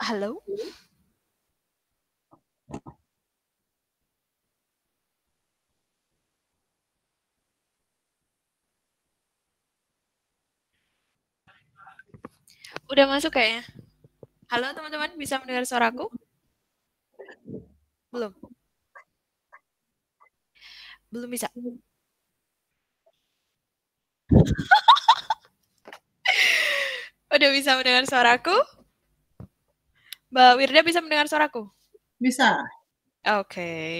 Halo? Udah masuk kayaknya. Halo teman-teman, bisa mendengar suaraku? Belum. Belum bisa. Udah bisa mendengar suaraku? Mbak Wirda bisa mendengar suaraku? Bisa. Oke. Okay.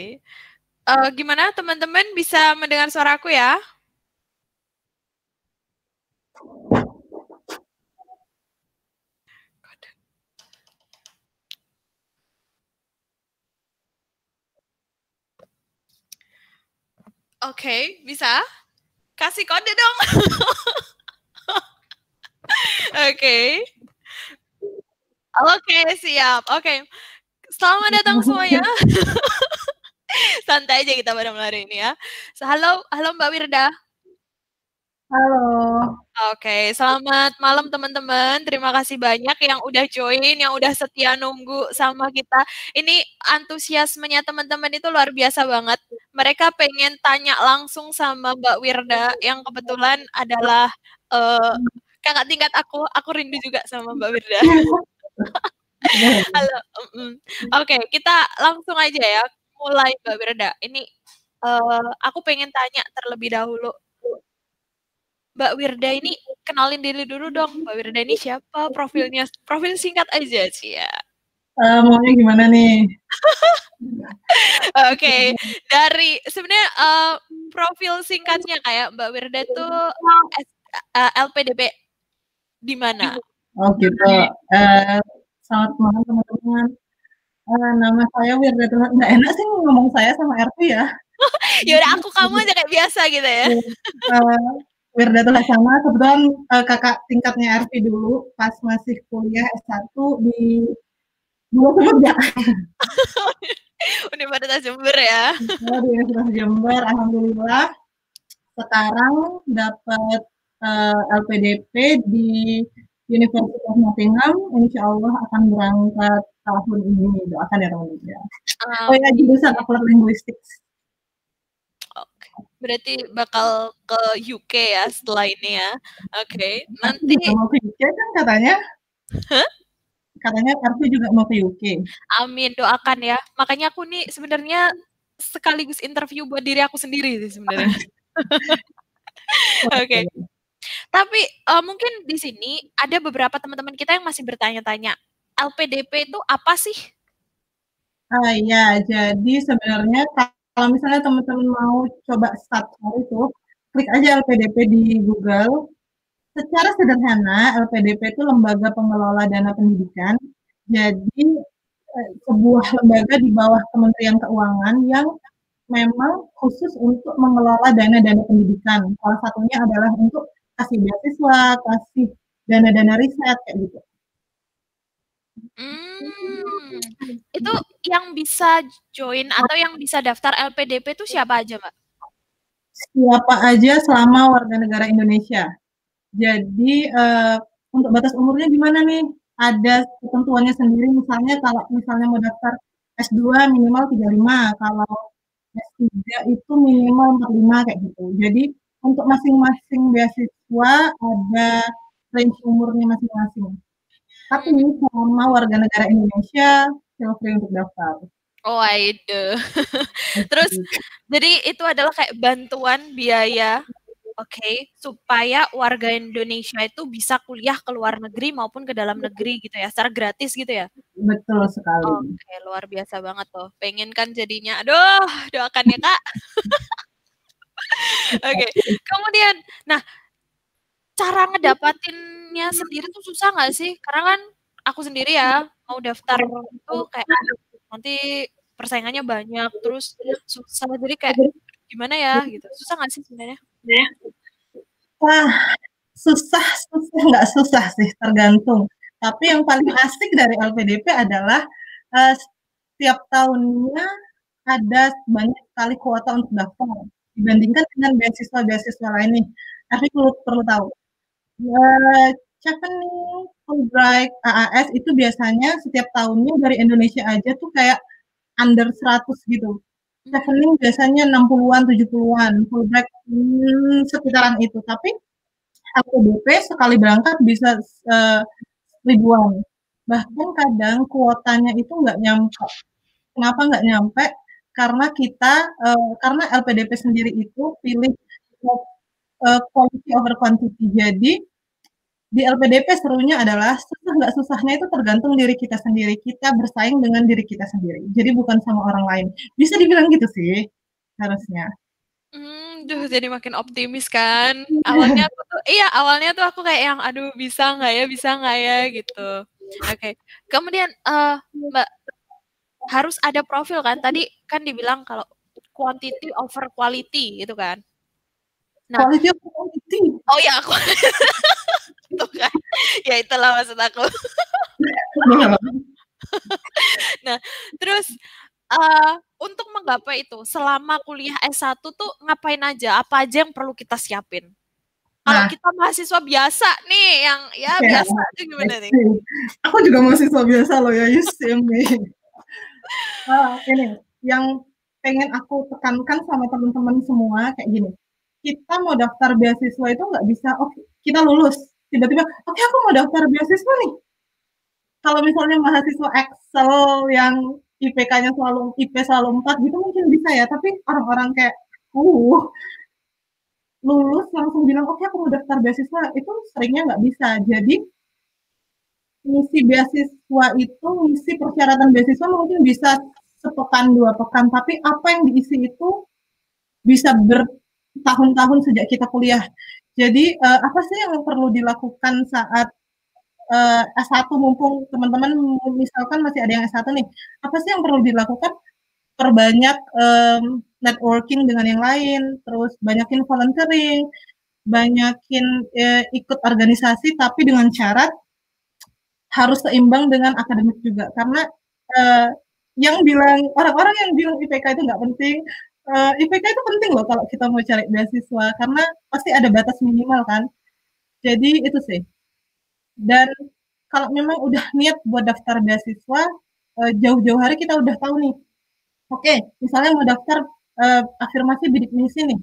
Uh, eh, gimana teman-teman bisa mendengar suaraku ya? Oke, okay, bisa? Kasih kode dong. Oke. okay. Oke, okay, siap. Oke. Okay. Selamat datang semuanya. Santai aja kita pada malam ini ya. So, halo, halo Mbak Wirda. Halo. Oke, selamat malam teman-teman. Terima kasih banyak yang udah join, yang udah setia nunggu sama kita. Ini antusiasmenya teman-teman itu luar biasa banget. Mereka pengen tanya langsung sama Mbak Wirda yang kebetulan adalah uh, kakak tingkat aku. Aku rindu juga sama Mbak Wirda. Halo. Oke, okay, kita langsung aja ya. Mulai Mbak Wirda. Ini uh, aku pengen tanya terlebih dahulu Mbak Wirda ini kenalin diri dulu dong. Mbak Wirda ini siapa? Profilnya profil singkat aja sih ya. Uh, maunya gimana nih? Oke, okay. dari sebenarnya uh, profil singkatnya kayak Mbak Wirda tuh uh, eh, LPDP di mana? Oh gitu. Uh, selamat malam teman-teman. Uh, nama saya Wirda Nggak enak sih ngomong saya sama RP ya. ya udah aku kamu aja kayak biasa gitu ya. uh, Wirda lah sama kebetulan uh, kakak tingkatnya RP dulu pas masih kuliah S1 di sebut ya Universitas Jember ya oh, Universitas Jember Alhamdulillah sekarang dapat uh, LPDP di Universitas Nottingham Insya Allah akan berangkat tahun ini doakan ya teman-teman ya. Um, oh ya jurusan Upload Linguistics berarti bakal ke UK ya setelah ini ya. Oke, okay. nanti mau ke UK kan katanya. Huh? Katanya Kartu juga mau ke UK. Amin, doakan ya. Makanya aku nih sebenarnya sekaligus interview buat diri aku sendiri sih sebenarnya. Oke. okay. Tapi uh, mungkin di sini ada beberapa teman-teman kita yang masih bertanya-tanya, LPDP itu apa sih? Ah iya, jadi sebenarnya kalau misalnya teman-teman mau coba start itu, klik aja LPDP di Google. Secara sederhana, LPDP itu lembaga pengelola dana pendidikan. Jadi eh, sebuah lembaga di bawah Kementerian Keuangan yang memang khusus untuk mengelola dana-dana pendidikan. Salah satunya adalah untuk kasih beasiswa, kasih dana-dana riset kayak gitu. Hmm, itu yang bisa join atau yang bisa daftar LPDP itu siapa aja, Mbak? Siapa aja selama warga negara Indonesia. Jadi uh, untuk batas umurnya gimana nih? Ada ketentuannya sendiri misalnya kalau misalnya mau daftar S2 minimal 35, kalau S3 itu minimal 45 kayak gitu. Jadi untuk masing-masing beasiswa ada range umurnya masing-masing. Tapi sama warga negara Indonesia feel free untuk daftar. Oh, itu. Terus jadi itu adalah kayak bantuan biaya oke okay, supaya warga Indonesia itu bisa kuliah ke luar negeri maupun ke dalam negeri gitu ya secara gratis gitu ya betul sekali oke okay, luar biasa banget tuh pengen kan jadinya aduh doakan ya kak oke okay. kemudian nah cara ngedapatinnya sendiri tuh susah nggak sih? Karena kan aku sendiri ya mau daftar itu kayak nanti persaingannya banyak terus susah jadi kayak gimana ya gitu susah nggak sih sebenarnya? Wah susah susah nggak susah sih tergantung. Tapi yang paling asik dari LPDP adalah uh, setiap tahunnya ada banyak sekali kuota untuk daftar dibandingkan dengan beasiswa-beasiswa lain nih. Tapi perlu perlu tahu Uh, chevening Fulbright, AAS itu biasanya setiap tahunnya dari Indonesia aja tuh kayak under 100 gitu. Traveling biasanya 60-an, 70-an, Fulbright hmm, sekitaran itu. Tapi LPDP sekali berangkat bisa uh, ribuan. Bahkan kadang kuotanya itu nggak nyampe. Kenapa nggak nyampe? Karena kita, uh, karena LPDP sendiri itu pilih uh, quality over quantity. Jadi di LPDP serunya adalah susah nggak susahnya itu tergantung diri kita sendiri. Kita bersaing dengan diri kita sendiri. Jadi bukan sama orang lain. Bisa dibilang gitu sih harusnya. Hmm, duh jadi makin optimis kan. Awalnya aku tuh iya, awalnya tuh aku kayak yang aduh bisa nggak ya, bisa nggak ya gitu. Oke. Okay. Kemudian uh, Mbak harus ada profil kan? Tadi kan dibilang kalau quantity over quality gitu kan. Nah, quality over quantity. Oh ya, aku tuh kan. Ya itulah maksud aku. nah, terus uh, untuk menggapai itu selama kuliah S1 tuh ngapain aja? Apa aja yang perlu kita siapin? Kalau nah, kita mahasiswa biasa nih yang ya, ya biasa itu gimana nih? Aku juga mahasiswa biasa loh ya, Yusim nih. uh, ini yang pengen aku tekankan sama teman-teman semua kayak gini. Kita mau daftar beasiswa itu nggak bisa, oke okay, kita lulus, tiba-tiba, oke okay, aku mau daftar beasiswa nih. Kalau misalnya mahasiswa Excel yang IPK-nya selalu IP selalu 4 gitu mungkin bisa ya, tapi orang-orang kayak uh lulus langsung bilang oke okay, aku mau daftar beasiswa itu seringnya nggak bisa. Jadi misi beasiswa itu misi persyaratan beasiswa mungkin bisa sepekan dua pekan, tapi apa yang diisi itu bisa bertahun-tahun sejak kita kuliah. Jadi uh, apa sih yang perlu dilakukan saat uh, S1 mumpung teman-teman misalkan masih ada yang S1 nih, apa sih yang perlu dilakukan? Perbanyak um, networking dengan yang lain, terus banyakin volunteering, banyakin uh, ikut organisasi tapi dengan syarat harus seimbang dengan akademik juga karena uh, yang bilang orang-orang yang bilang IPK itu nggak penting uh, IPK itu penting loh kalau kita mau cari beasiswa karena pasti ada batas minimal kan jadi itu sih dan kalau memang udah niat buat daftar beasiswa, uh, jauh-jauh hari kita udah tahu nih. Oke, okay, misalnya mau daftar uh, afirmasi bidik misi nih,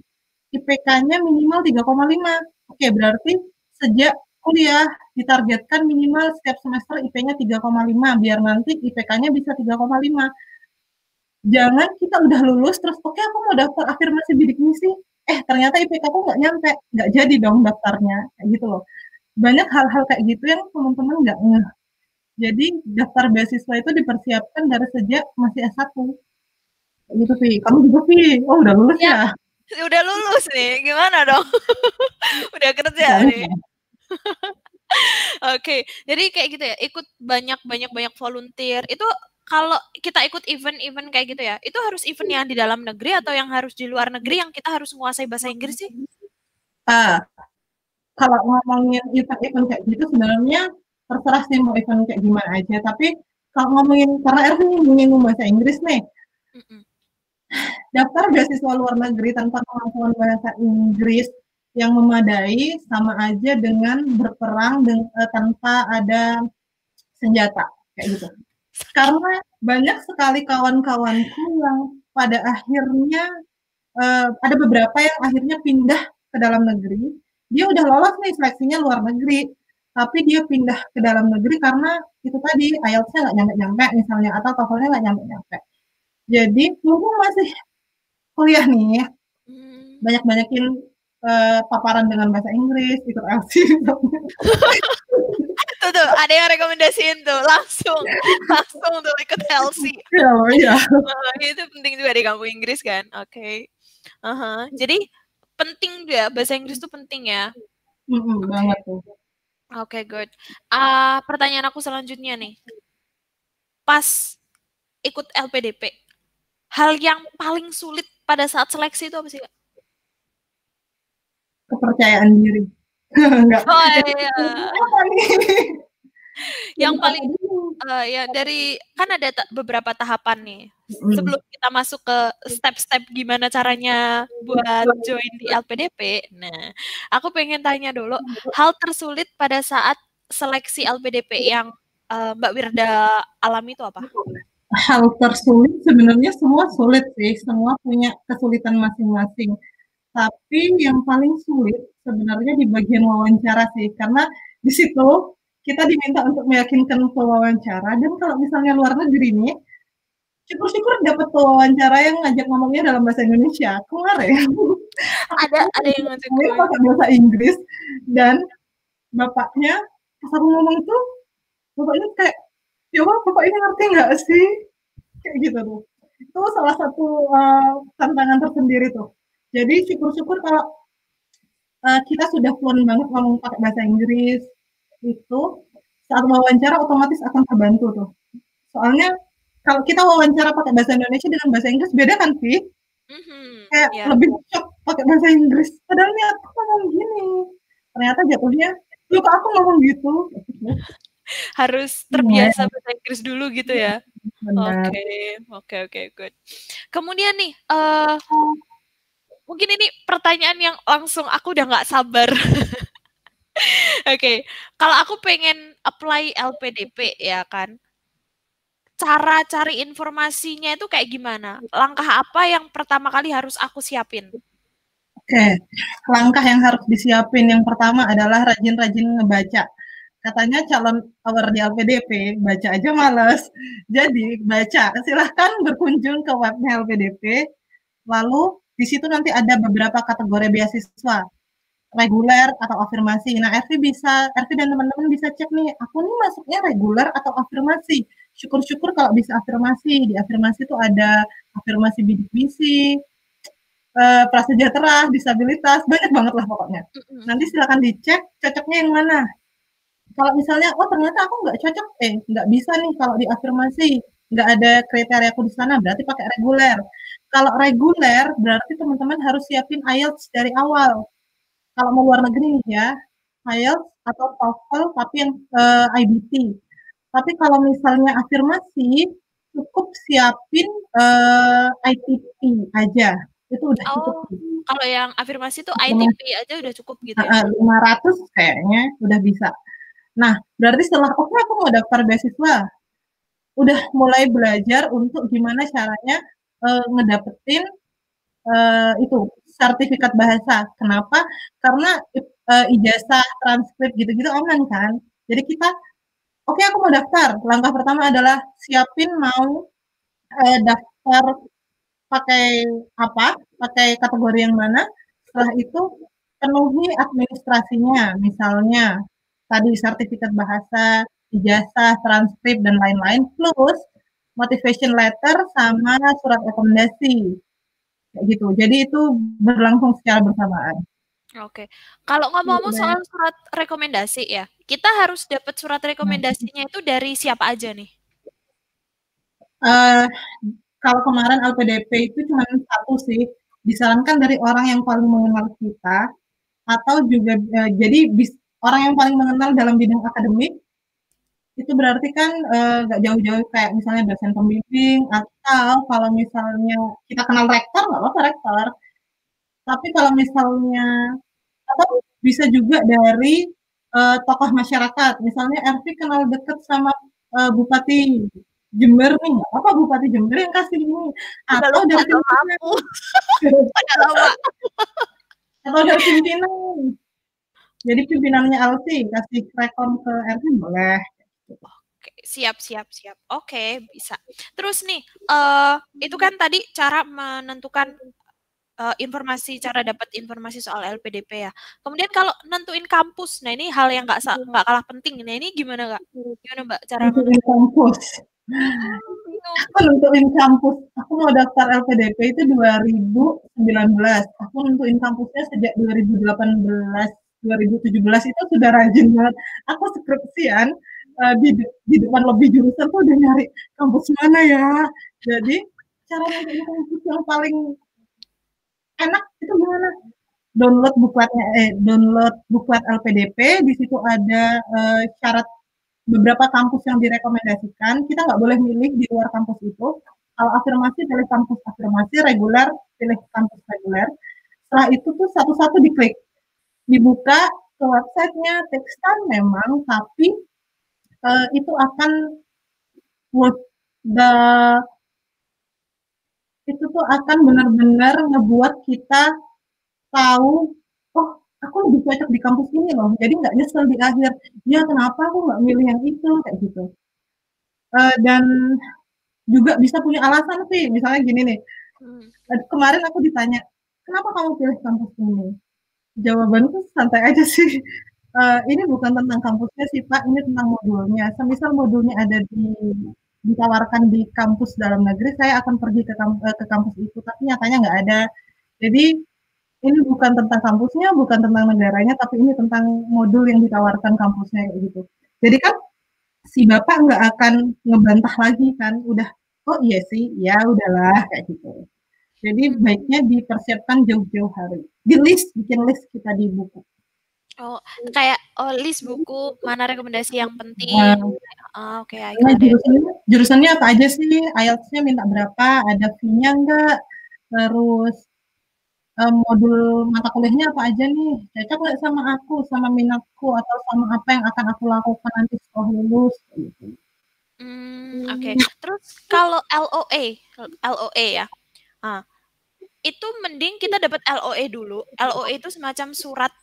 IPK-nya minimal 3,5. Oke, okay, berarti sejak kuliah ditargetkan minimal setiap semester IP-nya 3,5 biar nanti IPK-nya bisa 3,5. Jangan kita udah lulus terus oke okay, aku mau daftar afirmasi bidik misi, eh ternyata IPK aku nggak nyampe, nggak jadi dong daftarnya, kayak gitu loh banyak hal-hal kayak gitu yang teman-teman nggak ngeh. Jadi daftar beasiswa itu dipersiapkan dari sejak masih S1. Gitu sih. Kamu juga sih. Oh udah lulus ya? ya? Udah lulus nih. Gimana dong? udah kerja ya, nih. Oke, okay. jadi kayak gitu ya, ikut banyak banyak banyak volunteer. Itu kalau kita ikut event-event kayak gitu ya, itu harus event yang di dalam negeri atau yang harus di luar negeri yang kita harus menguasai bahasa Inggris sih? Ah, kalau ngomongin event-event kayak gitu sebenarnya terserah sih mau event kayak gimana aja. Tapi kalau ngomongin karena Erwin ini menyinggung bahasa Inggris nih, daftar beasiswa luar negeri tanpa kemampuan bahasa Inggris yang memadai sama aja dengan berperang dengan, uh, tanpa ada senjata kayak gitu. Karena banyak sekali kawan-kawanku yang pada akhirnya uh, ada beberapa yang akhirnya pindah ke dalam negeri. Dia udah lolos nih seleksinya luar negeri tapi dia pindah ke dalam negeri karena itu tadi IELTS-nya nggak nyampe-nyampe misalnya atau TOEFL-nya nggak nyampe-nyampe. Jadi mungkin masih kuliah nih hmm. banyak-banyakin uh, paparan dengan bahasa Inggris ikut LC tuh tuh ada yang rekomendasiin tuh langsung langsung tuh ikut LC ya, iya. uh, itu penting juga di kampung Inggris kan oke okay. uh -huh. jadi penting ya bahasa Inggris tuh penting ya. Mm-hmm, okay. banget tuh. Oke, okay, good. Uh, pertanyaan aku selanjutnya nih. Pas ikut LPDP, hal yang paling sulit pada saat seleksi itu apa sih, Kak? Kepercayaan diri. Enggak. Oh iya. yang paling uh, ya dari kan ada ta beberapa tahapan nih sebelum kita masuk ke step-step gimana caranya buat join di LPDP. Nah, aku pengen tanya dulu hal tersulit pada saat seleksi LPDP yang uh, Mbak Wirda alami itu apa? Hal tersulit sebenarnya semua sulit sih, semua punya kesulitan masing-masing. Tapi yang paling sulit sebenarnya di bagian wawancara sih, karena di situ kita diminta untuk meyakinkan pewawancara dan kalau misalnya luar negeri nih syukur-syukur dapat wawancara yang ngajak ngomongnya dalam bahasa Indonesia kemarin. Ada ada yang ngajak pakai bahasa Inggris dan bapaknya pas aku ngomong itu bapaknya kayak ya wah bapak ini ngerti nggak sih? Kayak gitu tuh. Itu salah satu uh, tantangan tersendiri tuh jadi syukur-syukur kalau uh, kita sudah fluent banget ngomong pakai bahasa Inggris itu saat wawancara otomatis akan terbantu tuh. Soalnya kalau kita wawancara pakai bahasa Indonesia dengan bahasa Inggris beda kan sih? Mm-hmm, Kayak yeah. lebih shock pakai bahasa Inggris. Padahal niat aku ngomong gini. Ternyata jatuhnya, lu kok aku ngomong gitu. Harus terbiasa yeah. bahasa Inggris dulu gitu ya. Oke, oke, oke, good. Kemudian nih, uh, mungkin ini pertanyaan yang langsung aku udah nggak sabar okay. kalau aku pengen apply LPDP ya kan, cara cari informasinya itu kayak gimana? Langkah apa yang pertama kali harus aku siapin? Oke, okay. langkah yang harus disiapin yang pertama adalah rajin-rajin ngebaca. Katanya calon award di LPDP, baca aja males. Jadi baca, silahkan berkunjung ke webnya LPDP. Lalu di situ nanti ada beberapa kategori beasiswa reguler atau afirmasi. Nah, Ervi bisa, Ervi dan teman-teman bisa cek nih, aku nih masuknya reguler atau afirmasi. Syukur-syukur kalau bisa afirmasi. Di afirmasi itu ada afirmasi bidik misi, uh, prasejahtera, disabilitas, banyak banget lah pokoknya. Nanti silakan dicek cocoknya yang mana. Kalau misalnya, oh ternyata aku nggak cocok, eh nggak bisa nih kalau di afirmasi, nggak ada kriteria aku di sana, berarti pakai reguler. Kalau reguler, berarti teman-teman harus siapin IELTS dari awal kalau mau luar negeri ya IELTS atau TOEFL tapi yang uh, eh, IBT. Tapi kalau misalnya afirmasi cukup siapin uh, eh, ITP aja. Itu udah oh, cukup. Kalau yang afirmasi itu ITP aja udah cukup gitu ya. Uh, 500 kayaknya udah bisa. Nah, berarti setelah oke okay, aku mau daftar beasiswa, udah mulai belajar untuk gimana caranya uh, ngedapetin uh, itu sertifikat bahasa. Kenapa? Karena uh, ijazah, transkrip gitu-gitu aman kan. Jadi kita, oke okay, aku mau daftar. Langkah pertama adalah siapin mau uh, daftar pakai apa, pakai kategori yang mana. Setelah itu penuhi administrasinya, misalnya tadi sertifikat bahasa, ijazah, transkrip dan lain-lain, plus motivation letter sama surat rekomendasi gitu. Jadi itu berlangsung secara bersamaan. Oke. Kalau ngomong-ngomong iya. soal surat rekomendasi ya, kita harus dapat surat rekomendasinya itu dari siapa aja nih? Uh, kalau kemarin LPDP itu cuma satu sih, disarankan dari orang yang paling mengenal kita, atau juga uh, jadi bis, orang yang paling mengenal dalam bidang akademik, itu berarti kan eh, nggak uh, jauh-jauh kayak misalnya dosen pembimbing atau kalau misalnya kita kenal rektor nggak apa-apa rektor. Tapi kalau misalnya atau bisa juga dari uh, tokoh masyarakat. Misalnya Ervi kenal deket sama uh, Bupati Jember nih nggak apa Bupati Jember yang kasih ini. Atau dari pimpinan atau dari pimpinan jadi pimpinannya Alsi kasih rekon ke Ervi boleh Oke, siap, siap, siap. Oke, bisa. Terus nih, uh, itu kan tadi cara menentukan uh, informasi, cara dapat informasi soal LPDP ya. Kemudian kalau nentuin kampus, nah ini hal yang nggak nggak kalah penting. Nah ini gimana nggak? Gimana mbak cara nentuin kampus? Aku nentuin kampus. Aku mau daftar LPDP itu 2019. Aku nentuin kampusnya sejak 2018, 2017 itu sudah rajin banget. Aku skripsian uh, di, di depan lebih jurusan tuh udah nyari kampus mana ya. Jadi cara mencari kampus yang paling enak itu gimana? Download bukletnya, eh, download buklet LPDP. Di situ ada uh, syarat beberapa kampus yang direkomendasikan. Kita nggak boleh milih di luar kampus itu. Kalau afirmasi pilih kampus afirmasi, reguler pilih kampus reguler. Setelah itu tuh satu-satu diklik, dibuka ke websitenya tekstan memang, tapi uh, itu akan worth the itu tuh akan benar-benar ngebuat kita tahu, oh aku lebih cocok di kampus ini loh, jadi nggak nyesel di akhir, ya kenapa aku nggak milih yang itu, kayak gitu. Uh, dan juga bisa punya alasan sih, misalnya gini nih, hmm. kemarin aku ditanya, kenapa kamu pilih kampus ini? Jawabanku santai aja sih, uh, ini bukan tentang kampusnya sih Pak, ini tentang modulnya. Semisal modulnya ada di ditawarkan di kampus dalam negeri, saya akan pergi ke, kamp ke kampus itu, tapi nyatanya nggak ada. Jadi ini bukan tentang kampusnya, bukan tentang negaranya, tapi ini tentang modul yang ditawarkan kampusnya gitu. Jadi kan si bapak nggak akan ngebantah lagi kan, udah oh iya sih, ya udahlah kayak gitu. Jadi baiknya dipersiapkan jauh-jauh hari. Di list, bikin list kita di buku. Oh, kayak oh list buku mana rekomendasi yang penting. Nah, oh, oke, okay, nah, jurusannya, jurusannya apa aja sih? IELTS-nya minta berapa? Ada fee-nya enggak? Terus um, modul mata kuliahnya apa aja nih? Cocok nggak sama aku, sama minatku, atau sama apa yang akan aku lakukan nanti setelah lulus? Gitu. Hmm, oke. Okay. Terus kalau LOA, LOA ya, ah, itu mending kita dapat LOE dulu. LOE itu semacam surat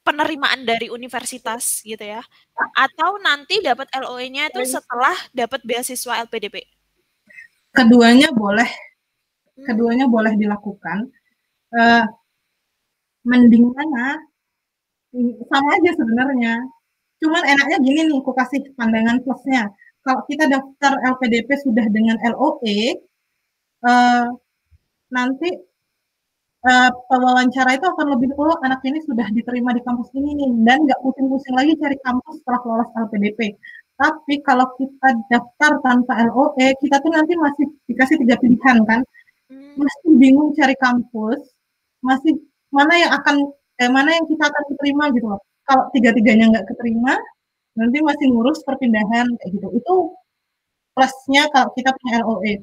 penerimaan dari universitas gitu ya. Atau nanti dapat LOE-nya itu setelah dapat beasiswa LPDP. Keduanya boleh. Hmm. Keduanya boleh dilakukan. Uh, mending mana? Sama aja sebenarnya. Cuman enaknya gini nih, aku kasih pandangan plusnya. Kalau kita daftar LPDP sudah dengan LOE, uh, eh, nanti uh, pewawancara itu akan lebih oh anak ini sudah diterima di kampus ini nih dan nggak pusing-pusing lagi cari kampus setelah lolos LPDP. Tapi kalau kita daftar tanpa LOE, kita tuh nanti masih dikasih tiga pilihan kan, hmm. masih bingung cari kampus, masih mana yang akan eh, mana yang kita akan diterima gitu loh. Kalau tiga-tiganya nggak keterima, nanti masih ngurus perpindahan kayak gitu. Itu plusnya kalau kita punya LOE.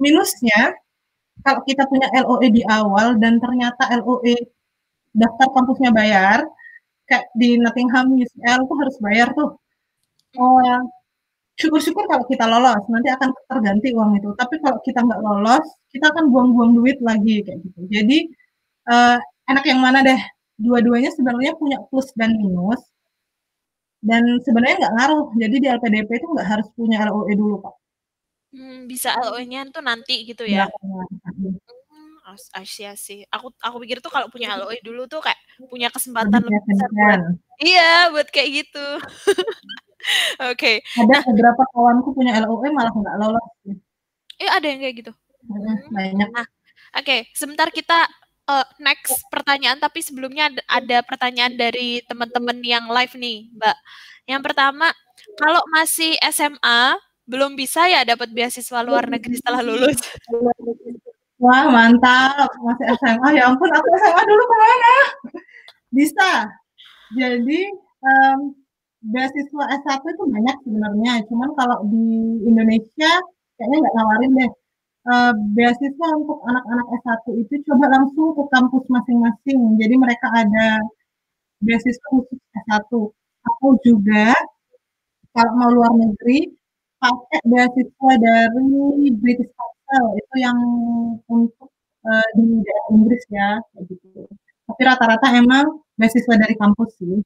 Minusnya kalau kita punya LOE di awal dan ternyata LOE daftar kampusnya bayar, kayak di Nottingham UCL tuh harus bayar tuh. Oh, syukur-syukur kalau kita lolos, nanti akan terganti uang itu. Tapi kalau kita nggak lolos, kita akan buang-buang duit lagi kayak gitu. Jadi uh, enak yang mana deh? Dua-duanya sebenarnya punya plus dan minus. Dan sebenarnya nggak ngaruh. Jadi di LPDP itu nggak harus punya LOE dulu, Pak. Hmm, bisa LOE-nya tuh nanti gitu ya? As Asia sih. Aku aku pikir tuh kalau punya LOE dulu tuh kayak punya kesempatan lebih besar buat iya, buat kayak gitu. Oke. Ada nah beberapa kawanku punya LOE malah nggak lolos Iya, ada yang kayak gitu? Hmm, banyak. Nah, oke, sebentar kita, uh, next pertanyaan, tapi sebelumnya ada pertanyaan dari teman-teman yang live nih, Mbak. Yang pertama, kalau masih SMA belum bisa ya dapat beasiswa luar negeri setelah lulus. Wah mantap, masih SMA. Ya ampun, aku SMA dulu ke mana? Bisa. Jadi um, beasiswa S1 itu banyak sebenarnya. Cuman kalau di Indonesia kayaknya nggak nawarin deh. Uh, beasiswa untuk anak-anak S1 itu coba langsung ke kampus masing-masing. Jadi mereka ada beasiswa khusus S1. Aku juga kalau mau luar negeri pakai beasiswa dari British Council itu yang untuk uh, di daerah Inggris ya kayak gitu. Tapi rata-rata emang beasiswa dari kampus sih.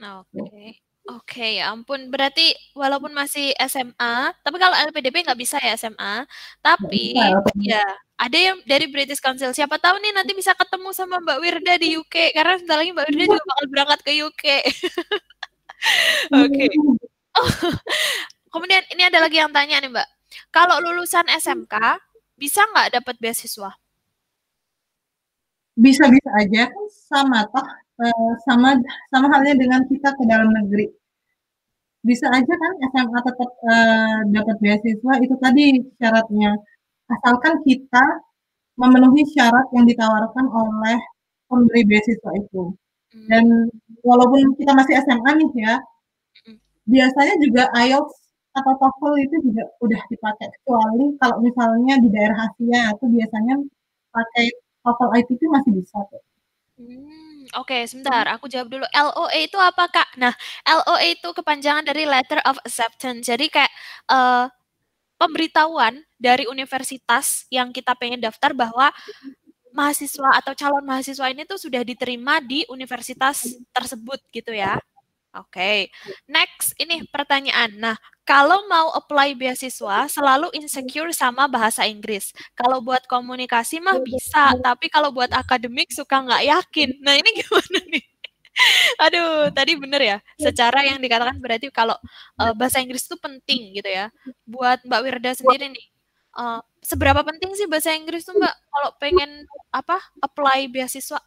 Oke. Okay. Oke, okay, ya ampun. Berarti walaupun masih SMA, tapi kalau LPDP nggak bisa ya SMA. Tapi bisa, ya ada yang dari British Council. Siapa tahu nih nanti bisa ketemu sama Mbak Wirda di UK karena sebentar lagi Mbak Wirda juga bakal berangkat ke UK. Oke. okay. Oh, Kemudian ini ada lagi yang tanya nih Mbak. Kalau lulusan SMK bisa nggak dapat beasiswa? Bisa-bisa aja kan sama toh eh, sama sama halnya dengan kita ke dalam negeri. Bisa aja kan SMA tetap uh, dapat beasiswa itu tadi syaratnya. Asalkan kita memenuhi syarat yang ditawarkan oleh pemberi beasiswa itu. Hmm. Dan walaupun kita masih SMA nih ya, hmm. biasanya juga IELTS atau TOEFL itu juga udah dipakai kecuali kalau misalnya di daerah Asia itu biasanya pakai TOEFL ITP masih bisa tuh. Hmm, oke sebentar aku jawab dulu, LOA itu apa, Kak? Nah, LOA itu kepanjangan dari Letter of Acceptance. Jadi kayak, eee, pemberitahuan dari universitas yang kita pengen daftar bahwa mahasiswa atau calon mahasiswa ini tuh sudah diterima di universitas tersebut gitu ya. Oke, next ini pertanyaan. Nah, kalau mau apply beasiswa selalu insecure sama bahasa Inggris. Kalau buat komunikasi mah bisa, tapi kalau buat akademik suka nggak yakin. Nah, ini gimana nih? Aduh, tadi bener ya. Secara yang dikatakan berarti kalau uh, bahasa Inggris itu penting gitu ya. Buat Mbak Wirda sendiri nih, uh, seberapa penting sih bahasa Inggris tuh Mbak kalau pengen apa apply beasiswa?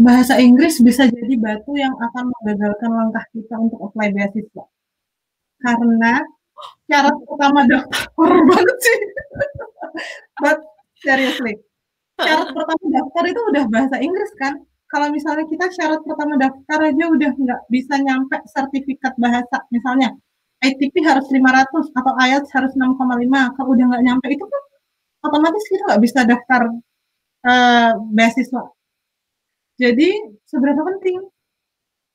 Bahasa Inggris bisa jadi batu yang akan menggagalkan langkah kita untuk apply beasiswa. Karena syarat pertama daftar banget sih. But seriously, syarat pertama daftar itu udah bahasa Inggris kan? Kalau misalnya kita syarat pertama daftar aja udah nggak bisa nyampe sertifikat bahasa, misalnya ITP harus 500 atau IELTS harus 6,5, kalau udah nggak nyampe itu kan otomatis kita nggak bisa daftar uh, beasiswa jadi seberapa penting?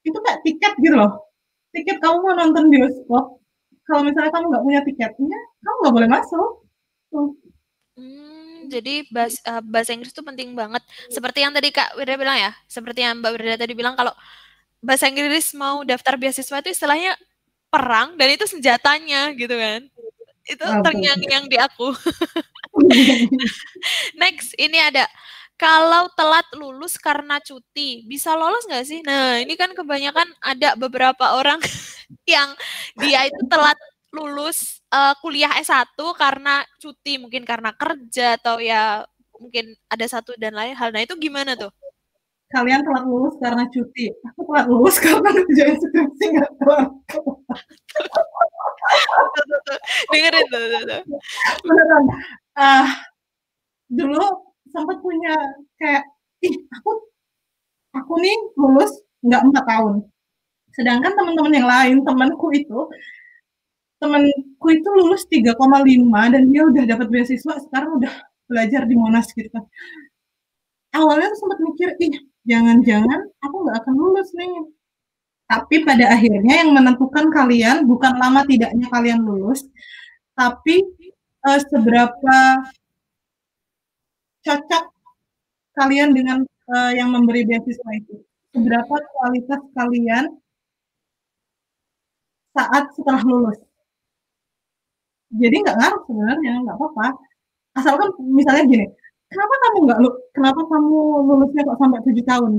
Itu kayak tiket gitu loh. Tiket kamu mau nonton bioskop, kalau misalnya kamu nggak punya tiketnya, kamu nggak boleh masuk. Hmm, jadi bahasa, uh, eh, bahasa Inggris itu penting banget. Seperti yang tadi Kak Wirda bilang ya, seperti yang Mbak Wirda tadi bilang kalau bahasa Inggris mau daftar beasiswa itu istilahnya perang dan itu senjatanya gitu kan. Itu oh, terngiang-ngiang di aku. Next, ini ada kalau telat lulus karena cuti, bisa lolos nggak sih? Nah, ini kan kebanyakan ada beberapa orang yang dia itu telat lulus uh, kuliah S1 karena cuti, mungkin karena kerja atau ya mungkin ada satu dan lain hal. Nah, itu gimana tuh? Kalian telat lulus karena cuti. Aku telat lulus karena kerjaan skripsi nggak telat. Dengerin tuh. tuh. Beneran. Uh, dulu sempat punya kayak ih aku aku nih lulus nggak empat tahun. Sedangkan teman-teman yang lain temanku itu temanku itu lulus 3,5 dan dia udah dapat beasiswa sekarang udah belajar di Monas gitu kan. Awalnya tuh sempat mikir ih jangan-jangan aku nggak akan lulus nih. Tapi pada akhirnya yang menentukan kalian bukan lama tidaknya kalian lulus tapi uh, seberapa cocok kalian dengan uh, yang memberi beasiswa itu? Seberapa kualitas kalian saat setelah lulus? Jadi nggak ngaruh sebenarnya, nggak apa-apa. Asalkan misalnya gini, kenapa kamu nggak kenapa kamu lulusnya kok sampai tujuh tahun?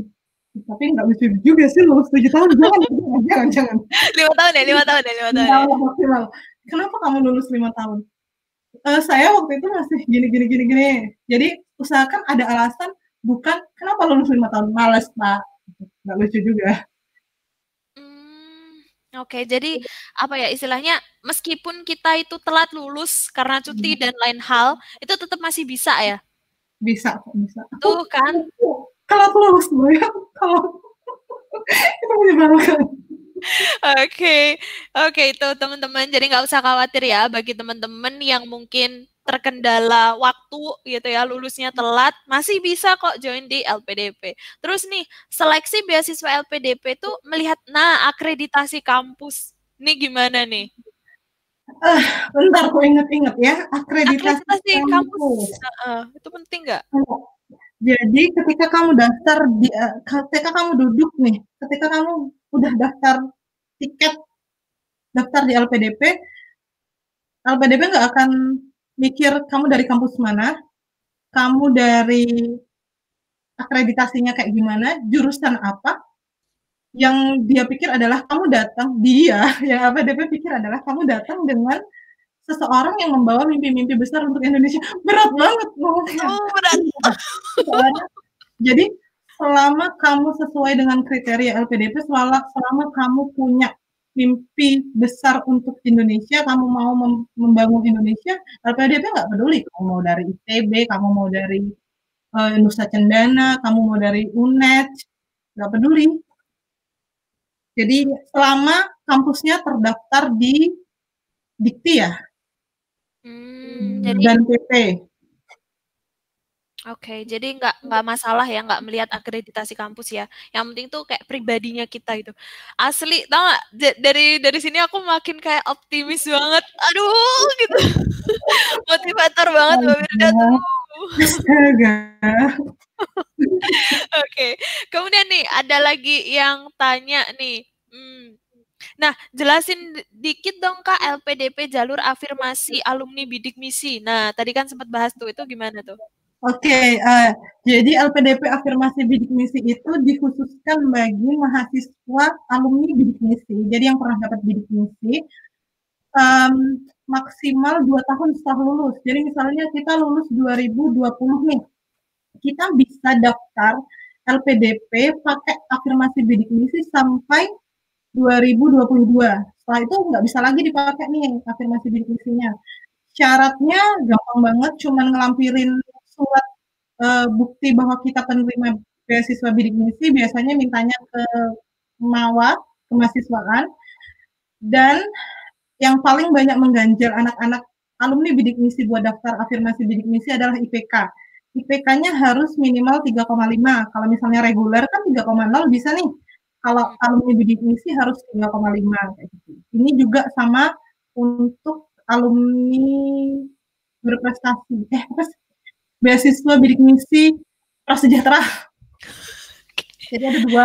Tapi nggak lucu juga sih lulus tujuh tahun, jangan, jangan, jangan. Lima tahun ya, lima tahun ya, lima tahun. Ya. Kenapa kamu lulus lima tahun? Uh, saya waktu itu masih gini, gini, gini, gini. Jadi usahakan ada alasan bukan kenapa lulus lima tahun males pak. Nggak lucu juga. Hmm, oke. Jadi apa ya istilahnya meskipun kita itu telat lulus karena cuti hmm. dan lain hal itu tetap masih bisa ya? Bisa bisa. Tuh kan? Kalau lulus ya kalau itu menyebalkan Oke, oke itu teman-teman. Jadi nggak usah khawatir ya bagi teman-teman yang mungkin terkendala waktu gitu ya lulusnya telat masih bisa kok join di LPDP. Terus nih seleksi beasiswa LPDP itu melihat nah akreditasi kampus. Nih gimana nih? Uh, bentar aku inget-inget ya akreditasi, akreditasi kampus. kampus. Uh, itu penting nggak? Jadi ketika kamu daftar di uh, ketika kamu duduk nih, ketika kamu udah daftar tiket daftar di LPDP, LPDP nggak akan mikir kamu dari kampus mana, kamu dari akreditasinya kayak gimana, jurusan apa, yang dia pikir adalah kamu datang, dia yang dia pikir adalah kamu datang dengan seseorang yang membawa mimpi-mimpi besar untuk Indonesia. Berat banget ngomongnya. Oh, berat. Jadi selama kamu sesuai dengan kriteria LPDP, selama, selama kamu punya mimpi besar untuk Indonesia, kamu mau membangun Indonesia, LPDP nggak peduli. Kamu mau dari ITB, kamu mau dari uh, Nusa Cendana, kamu mau dari UNED, nggak peduli. Jadi selama kampusnya terdaftar di Dikti ya, hmm, dan PP. Oke, jadi nggak nggak masalah ya, nggak melihat akreditasi kampus ya. Yang penting tuh kayak pribadinya kita itu. Asli, tau nggak? dari dari sini aku makin kayak optimis banget. Aduh, gitu. Motivator banget Mbak Wirda tuh. Astaga. Oke, kemudian nih ada lagi yang tanya nih. Hmm, Nah, jelasin dikit dong Kak LPDP jalur afirmasi alumni bidik misi. Nah, tadi kan sempat bahas tuh, itu gimana tuh? Oke, okay, uh, eh, jadi LPDP afirmasi bidik misi itu dikhususkan bagi mahasiswa alumni bidik misi. Jadi yang pernah dapat bidik misi um, maksimal dua tahun setelah lulus. Jadi misalnya kita lulus 2020 nih, kita bisa daftar LPDP pakai afirmasi bidik misi sampai 2022. Setelah itu nggak bisa lagi dipakai nih afirmasi bidik misinya. Syaratnya gampang banget, cuman ngelampirin surat uh, bukti bahwa kita penerima beasiswa bidik misi biasanya mintanya ke MAWA, kemahasiswaan, dan yang paling banyak mengganjal anak-anak alumni bidik misi buat daftar afirmasi bidik misi adalah IPK. IPK-nya harus minimal 3,5. Kalau misalnya reguler kan 3,0 bisa nih. Kalau alumni bidik misi harus 3,5 gitu. Ini juga sama untuk alumni berprestasi. Eh, beasiswa bidik misi prasejahtera. Jadi ada dua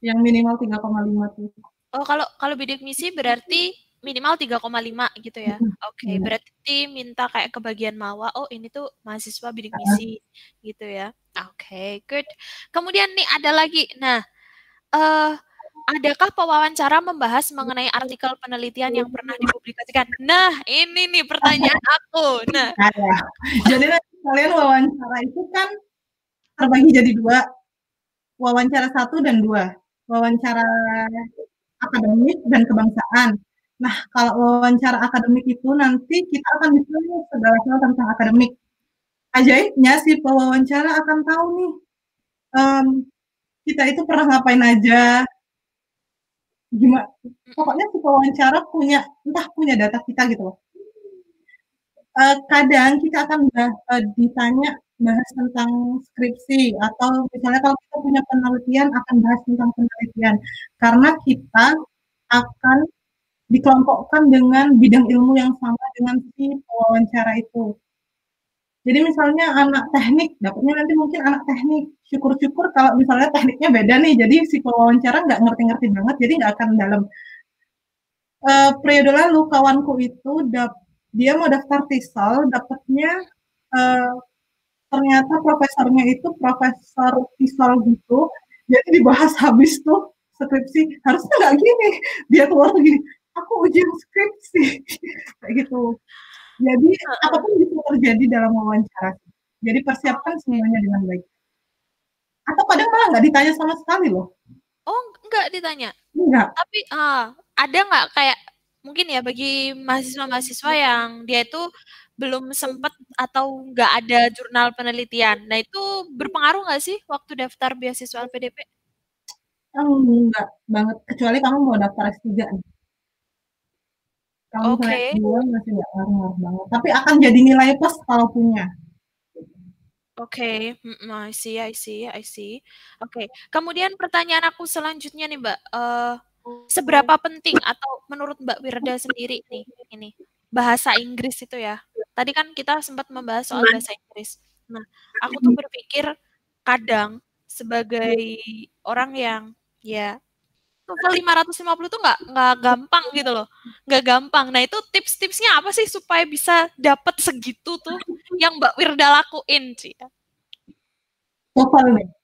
yang minimal 3,5 tuh. Oh, kalau kalau bidik misi berarti minimal 3,5 gitu ya. Oke, okay, iya. berarti minta kayak kebagian mawa. Oh, ini tuh mahasiswa bidik misi gitu ya. Oke, okay, good. Kemudian nih ada lagi. Nah, uh, adakah pewawancara membahas mengenai artikel penelitian yang pernah dipublikasikan? Nah, ini nih pertanyaan aku. Nah. Jadi kalian wawancara itu kan terbagi jadi dua, wawancara satu dan dua, wawancara akademik dan kebangsaan. Nah, kalau wawancara akademik itu nanti kita akan bisa segala hal tentang akademik. Ajaibnya si pewawancara akan tahu nih, um, kita itu pernah ngapain aja, gimana, pokoknya si pewawancara punya entah punya data kita gitu loh uh, kadang kita akan uh, ditanya bahas tentang skripsi atau misalnya kalau kita punya penelitian akan bahas tentang penelitian karena kita akan dikelompokkan dengan bidang ilmu yang sama dengan si wawancara itu. Jadi misalnya anak teknik, dapatnya nanti mungkin anak teknik. Syukur-syukur kalau misalnya tekniknya beda nih, jadi si pewawancara nggak ngerti-ngerti banget, jadi nggak akan dalam. Uh, periode lalu kawanku itu dapat dia mau daftar TISAL dapatnya uh, ternyata profesornya itu profesor TISAL gitu. Jadi dibahas habis tuh skripsi harusnya nggak gini dia keluar gini aku ujian skripsi. Kayak gitu. Jadi apa pun bisa terjadi dalam wawancara. Jadi persiapkan semuanya dengan baik. Atau kadang malah nggak ditanya sama sekali loh. Oh nggak ditanya? Enggak tapi uh, ada nggak kayak mungkin ya bagi mahasiswa-mahasiswa yang dia itu belum sempat atau nggak ada jurnal penelitian. Nah itu berpengaruh nggak sih waktu daftar beasiswa LPDP? Enggak banget, kecuali kamu mau daftar S3 Kalau okay. masih nggak ngaruh banget. Tapi akan jadi nilai plus kalau punya. Oke, okay. I see, I see, I see. Oke, okay. kemudian pertanyaan aku selanjutnya nih Mbak, uh, seberapa penting atau menurut Mbak Wirda sendiri nih ini bahasa Inggris itu ya. Tadi kan kita sempat membahas soal bahasa Inggris. Nah, aku tuh berpikir kadang sebagai orang yang ya TOEFL 550 tuh nggak nggak gampang gitu loh, nggak gampang. Nah itu tips-tipsnya apa sih supaya bisa dapat segitu tuh yang Mbak Wirda lakuin sih? TOEFL.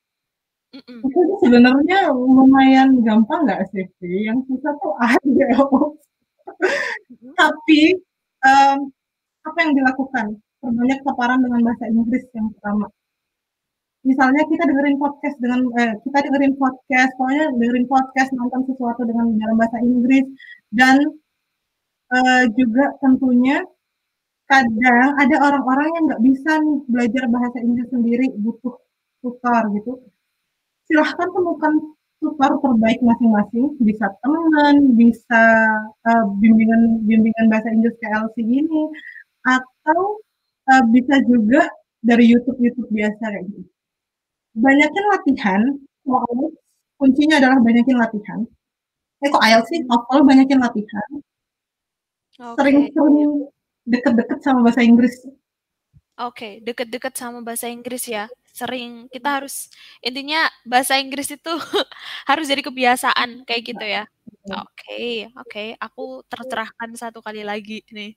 Mm-mm. Itu sebenarnya lumayan gampang nggak sih? Yang susah tuh IELTS. Tapi um, apa yang dilakukan? Perbanyak paparan dengan bahasa Inggris yang pertama. Misalnya kita dengerin podcast dengan eh, kita dengerin podcast, pokoknya dengerin podcast, nonton sesuatu dengan dalam bahasa Inggris dan uh, juga tentunya kadang ada orang-orang yang nggak bisa nih belajar bahasa Inggris sendiri butuh tutor gitu silahkan temukan tutor terbaik masing-masing bisa teman bisa uh, bimbingan bimbingan bahasa Inggris KLC ini atau uh, bisa juga dari YouTube YouTube biasa kayak gitu. Banyakin latihan, kalau kuncinya adalah banyakin latihan. Eh, kok IELTS sih? TOEFL banyakin latihan. Sering-sering deket-deket sama bahasa Inggris. Oke, deket-deket sama bahasa Inggris ya. Sering kita harus intinya bahasa Inggris itu harus jadi kebiasaan kayak gitu ya. Oke, oke, aku tercerahkan satu kali lagi nih.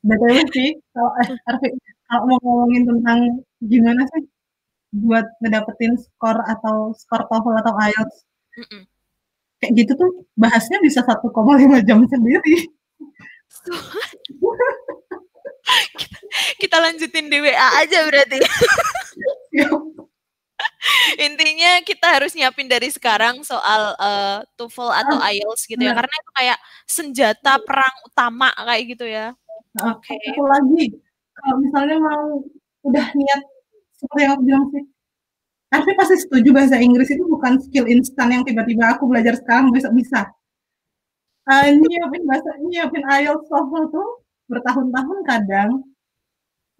Betul sih, kalau eh, kalau mau ngomongin tentang gimana sih buat ngedapetin skor atau skor TOEFL atau IELTS. Mm -mm. Kayak gitu tuh bahasnya bisa 1,5 jam sendiri. kita, kita lanjutin di WA aja berarti. Intinya kita harus nyiapin dari sekarang soal uh, TOEFL atau ah, IELTS gitu ya, karena itu kayak senjata perang utama kayak gitu ya. Nah, Oke. Okay. Satu lagi, kalau misalnya mau udah niat seperti yang aku bilang sih, Arfi pasti setuju bahasa Inggris itu bukan skill instan yang tiba-tiba aku belajar sekarang besok bisa. Uh, nyiapin bahasa, nyiapin IELTS TOEFL tuh bertahun-tahun kadang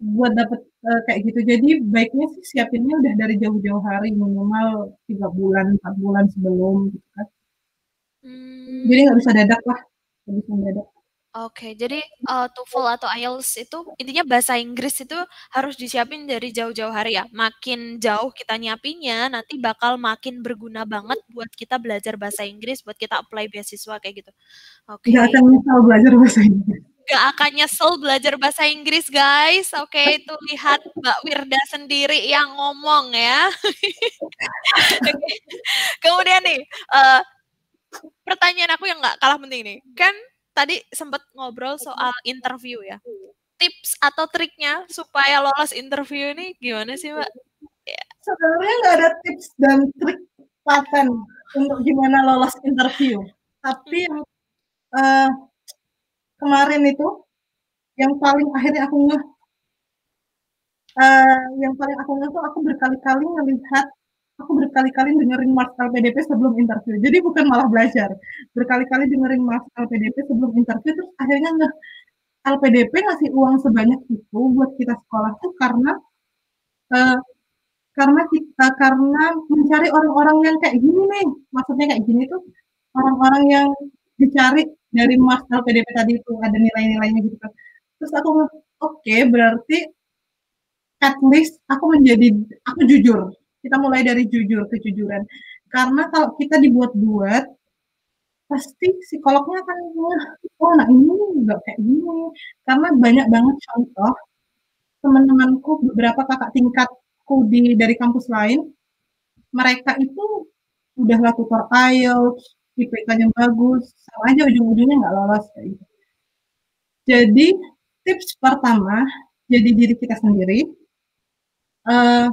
buat dapet uh, kayak gitu. Jadi baiknya sih siapinnya udah dari jauh-jauh hari minimal tiga bulan, empat bulan sebelum gitu kan. Hmm. Jadi nggak bisa dadak lah, nggak bisa dadak. Oke, jadi uh, TOEFL atau IELTS itu intinya bahasa Inggris itu harus disiapin dari jauh-jauh hari ya. Makin jauh kita nyiapinnya, nanti bakal makin berguna banget buat kita belajar bahasa Inggris, buat kita apply beasiswa kayak gitu. Oke. Gak akan belajar bahasa Inggris. Gak akan nyesel belajar bahasa Inggris, guys. Oke, itu lihat Mbak Wirda sendiri yang ngomong ya. Kemudian nih, uh, pertanyaan aku yang gak kalah penting nih, kan tadi sempat ngobrol soal interview ya. Tips atau triknya supaya lolos interview ini gimana sih, Mbak? Ya. Sebenarnya nggak ada tips dan trik paten untuk gimana lolos interview. Tapi uh, kemarin itu yang paling akhirnya aku ngeh uh, yang paling aku ngeh tuh aku berkali-kali melihat aku berkali-kali dengerin Mas LPDP sebelum interview. Jadi bukan malah belajar. Berkali-kali dengerin Mas LPDP sebelum interview terus akhirnya nggak LPDP ngasih uang sebanyak itu buat kita sekolah tuh karena uh, karena kita karena mencari orang-orang yang kayak gini nih. Maksudnya kayak gini tuh orang-orang yang dicari dari Mas LPDP tadi itu ada nilai-nilainya gitu kan. Terus aku oke okay, berarti at least aku menjadi aku jujur. Kita mulai dari jujur kejujuran. Karena kalau kita dibuat-buat pasti psikolognya akan oh nah ini nggak kayak gini? Karena banyak banget contoh teman-temanku beberapa kakak tingkatku di dari kampus lain mereka itu udah lah tutor IELTS IPK-nya bagus. Sama aja ujung-ujungnya nggak lolos gitu. Jadi tips pertama jadi diri kita sendiri. Uh,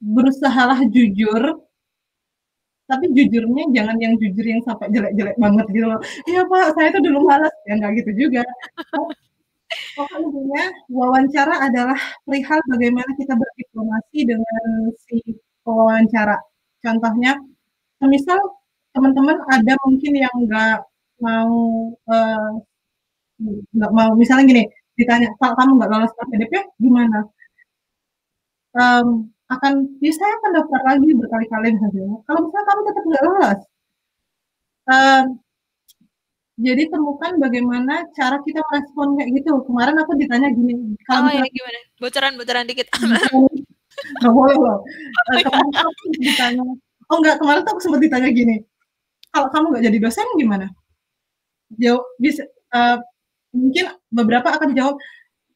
berusahalah jujur. Tapi jujurnya jangan yang jujur yang sampai jelek-jelek banget gitu loh. Iya pak saya tuh dulu malas ya nggak gitu juga. Pokoknya wawancara adalah perihal bagaimana kita berdiplomasi dengan si wawancara contohnya misal teman-teman ada mungkin yang nggak mau eh, nggak uh, mau misalnya gini ditanya kalau kamu nggak lolos PDP gimana um, akan ya saya akan daftar lagi berkali-kali misalnya. Kalau misalnya kamu tetap nggak lolos, uh, jadi temukan bagaimana cara kita merespon kayak gitu. Kemarin aku ditanya gini, kalau oh, ya, gimana? Bocoran-bocoran dikit. Nggak boleh loh. Uh, kemarin aku ditanya, oh enggak, kemarin tuh aku sempat ditanya gini, kalau kamu nggak jadi dosen gimana? Jawab bisa, uh, mungkin beberapa akan jawab,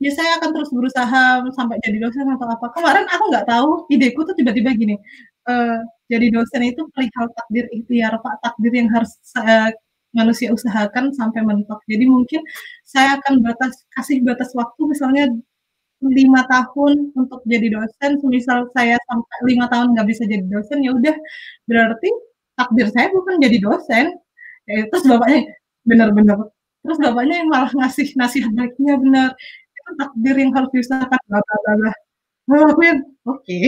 ya saya akan terus berusaha sampai jadi dosen atau apa. Kemarin aku nggak tahu, ideku tuh tiba-tiba gini, uh, jadi dosen itu perihal takdir ikhtiar Pak, takdir yang harus uh, manusia usahakan sampai mentok. Jadi mungkin saya akan batas kasih batas waktu misalnya lima tahun untuk jadi dosen. Misal saya sampai lima tahun nggak bisa jadi dosen, ya udah berarti takdir saya bukan jadi dosen. Ya, terus bapaknya benar-benar terus bapaknya yang malah ngasih nasihat baiknya benar takdir yang harus diusahakan bla bla bla bla nah, aku yang oke okay.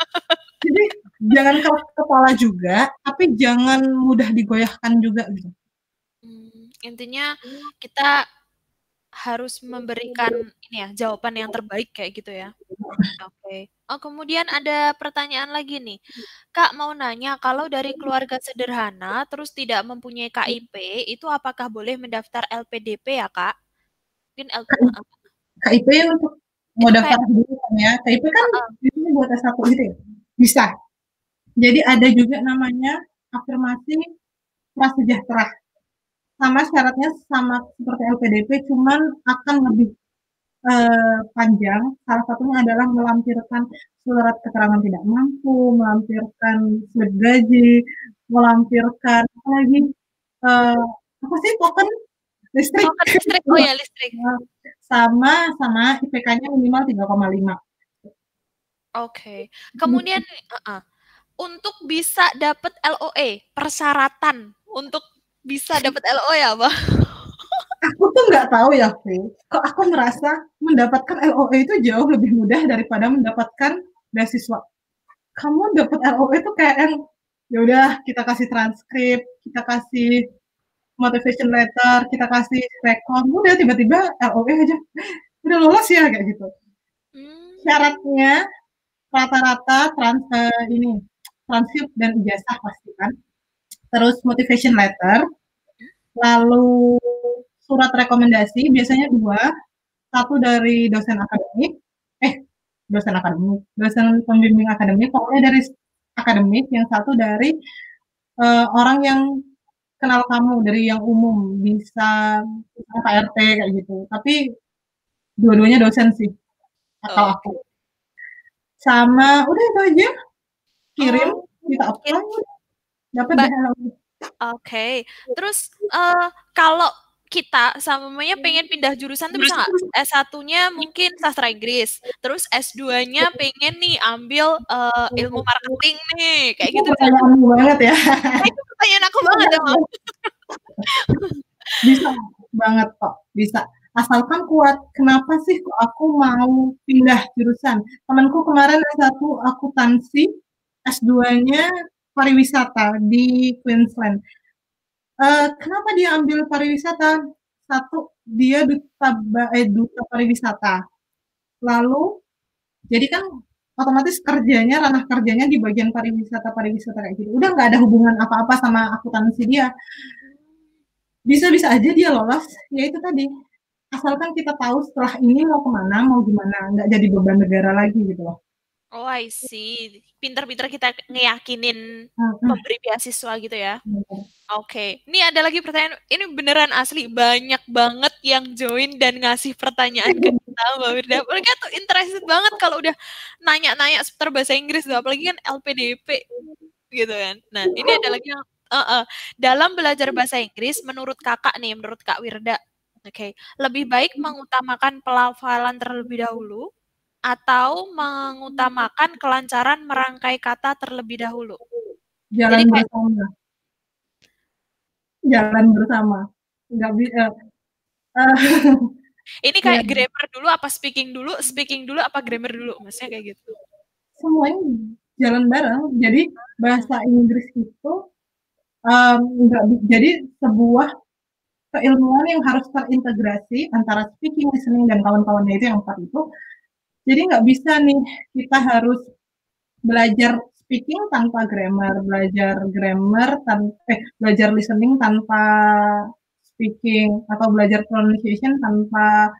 jadi jangan keras kepala juga tapi jangan mudah digoyahkan juga gitu hmm, intinya kita harus memberikan ini ya jawaban yang terbaik kayak gitu ya Oke. Oh, kemudian ada pertanyaan lagi nih. Kak, mau nanya, kalau dari keluarga sederhana terus tidak mempunyai KIP, itu apakah boleh mendaftar LPDP ya, Kak? Mungkin L KIP, KIP untuk mau daftar dulu kan ya. KIP kan uh-uh. buat S1 gitu ya? Bisa. Jadi ada juga namanya afirmasi prasejahtera. Sama syaratnya sama seperti LPDP, cuman akan lebih uh, panjang. Salah satunya adalah melampirkan surat keterangan tidak mampu, melampirkan slip gaji, melampirkan apa lagi uh, apa sih token listrik? Token listrik, oh ya listrik. sama sama IPK-nya minimal 3,5. Oke. Okay. Kemudian uh -uh. untuk bisa dapat LOE, persyaratan untuk bisa dapat LOE apa? Aku tuh nggak tahu ya, Fi. Kok aku merasa mendapatkan LOE itu jauh lebih mudah daripada mendapatkan beasiswa. Kamu dapat LOE itu kayak yang ya udah kita kasih transkrip, kita kasih motivation letter, kita kasih rekom, udah tiba-tiba LOE aja, udah lolos ya kayak gitu. Hmm. Syaratnya rata-rata trans uh, ini transkrip dan ijazah pasti kan. Terus motivation letter, lalu surat rekomendasi biasanya dua, satu dari dosen akademik, eh dosen akademik, dosen pembimbing akademik, pokoknya dari akademik, yang satu dari uh, orang yang kenal kamu dari yang umum, bisa Pak RT kayak gitu. Tapi dua-duanya dosen sih, atau oh. aku. Sama, udah itu aja. Kirim, oh, kita apply, dapat. Oke, okay. terus uh, kalau kita samanya pengen pindah jurusan tuh bisa nggak? S1-nya mungkin sastra Inggris, terus S2-nya pengen nih ambil uh, ilmu marketing nih, kayak gitu. Pertanyaan aku banget ya. Nah, itu pertanyaan aku banget ya, bisa banget kok, bisa. Asalkan kuat. Kenapa sih kok aku mau pindah jurusan? Temanku kemarin S1 akuntansi, S2-nya pariwisata di Queensland Uh, kenapa dia ambil pariwisata? Satu, dia duta eh, duta pariwisata. Lalu, jadi kan otomatis kerjanya, ranah kerjanya di bagian pariwisata, pariwisata kayak gitu. Udah nggak ada hubungan apa-apa sama akuntansi dia. Bisa-bisa aja dia lolos, ya itu tadi. Asalkan kita tahu setelah ini mau ke mana, mau gimana, nggak jadi beban negara lagi gitu loh. Oh, I see. Pinter-pinter kita ngeyakinin pemberi beasiswa gitu ya. Oke, okay. ini ada lagi pertanyaan. Ini beneran asli banyak banget yang join dan ngasih pertanyaan ke kita, Mbak Wirda. Mereka tuh interested banget kalau udah nanya-nanya seputar bahasa Inggris, apalagi kan LPDP gitu kan. Nah, ini ada lagi yang uh, uh, dalam belajar bahasa Inggris, menurut kakak nih, menurut Kak Wirda, oke, okay, lebih baik mengutamakan pelafalan terlebih dahulu atau mengutamakan kelancaran merangkai kata terlebih dahulu. Jalan Jadi kayak, bersama. Jalan bersama. Enggak bisa. Uh, ini kayak yeah. grammar dulu apa speaking dulu, speaking dulu apa grammar dulu, maksudnya kayak gitu. Semuanya jalan bareng. Jadi bahasa Inggris itu um, enggak jadi sebuah keilmuan yang harus terintegrasi antara speaking, listening dan kawan-kawannya itu yang empat itu jadi nggak bisa nih kita harus belajar speaking tanpa grammar, belajar grammar tanpa eh belajar listening tanpa speaking atau belajar pronunciation tanpa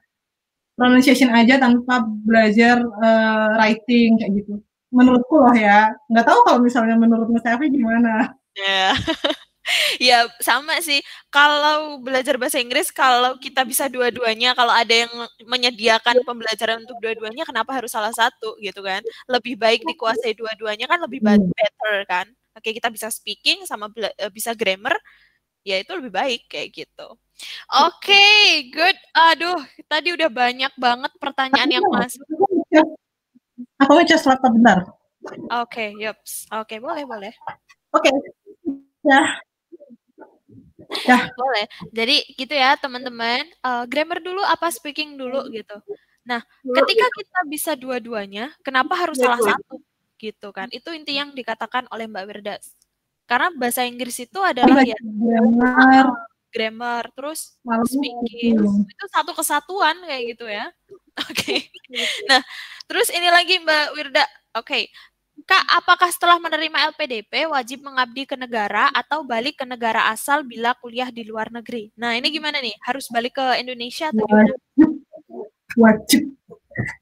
pronunciation aja tanpa belajar uh, writing kayak gitu. Menurutku loh ya, nggak tahu kalau misalnya menurut Mas Evi gimana. Yeah. ya sama sih. Kalau belajar bahasa Inggris, kalau kita bisa dua-duanya, kalau ada yang menyediakan pembelajaran untuk dua-duanya, kenapa harus salah satu gitu kan? Lebih baik dikuasai dua-duanya kan lebih hmm. better kan? Oke, kita bisa speaking sama eh, bisa grammar, ya itu lebih baik kayak gitu. Oke, okay, good. Aduh, tadi udah banyak banget pertanyaan yang masuk. Aku ngecas laptop bentar. Oke, okay, yups. Oke, okay, boleh, boleh. Oke. Okay. Ya, Ya. Boleh. Jadi gitu ya teman-teman. Uh, grammar dulu apa speaking dulu gitu. Nah, ketika kita bisa dua-duanya, kenapa harus salah satu gitu kan? Itu inti yang dikatakan oleh Mbak Wirda. Karena bahasa Inggris itu adalah ya grammar, grammar, terus speaking itu satu kesatuan kayak gitu ya. Oke. Okay. Nah, Terus ini lagi Mbak Wirda. Oke. Okay. Kak, apakah setelah menerima LPDP wajib mengabdi ke negara atau balik ke negara asal bila kuliah di luar negeri? Nah, ini gimana nih? Harus balik ke Indonesia atau gimana? Wajib.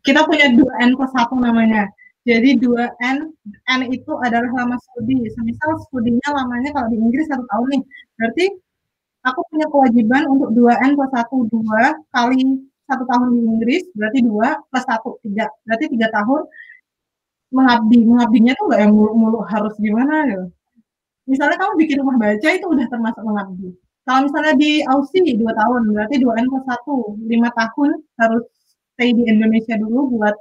Kita punya dua N plus satu namanya. Jadi dua N, N itu adalah lama studi. Semisal studinya lamanya kalau di Inggris satu tahun nih, berarti aku punya kewajiban untuk dua N plus satu dua kali satu tahun di Inggris, berarti dua plus satu tiga, berarti tiga tahun mengabdi mengabdinya tuh nggak yang mulu-mulu harus gimana gitu misalnya kamu bikin rumah baca itu udah termasuk mengabdi kalau misalnya di Aussie dua tahun berarti dua n plus satu lima tahun harus stay di Indonesia dulu buat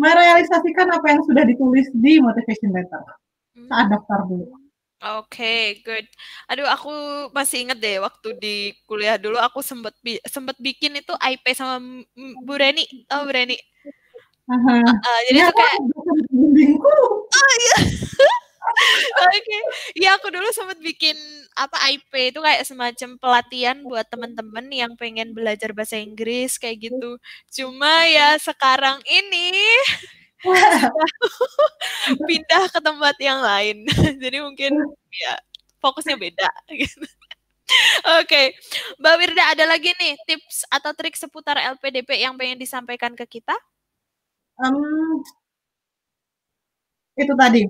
merealisasikan apa yang sudah ditulis di motivation letter saat daftar dulu. Oke, okay, good. Aduh, aku masih inget deh waktu di kuliah dulu aku sempet bi sempet bikin itu IP sama Bu Reni. Oh, Bu Reni. Uh, uh, jadi ya, tuh kayak oh iya Oke, okay. ya aku dulu sempat bikin apa IP itu kayak semacam pelatihan buat teman-teman yang pengen belajar bahasa Inggris kayak gitu. Cuma ya sekarang ini pindah ke tempat yang lain. Jadi mungkin ya fokusnya beda gitu. Oke, okay. Mbak Wirda ada lagi nih tips atau trik seputar LPDP yang pengen disampaikan ke kita? Um, itu tadi.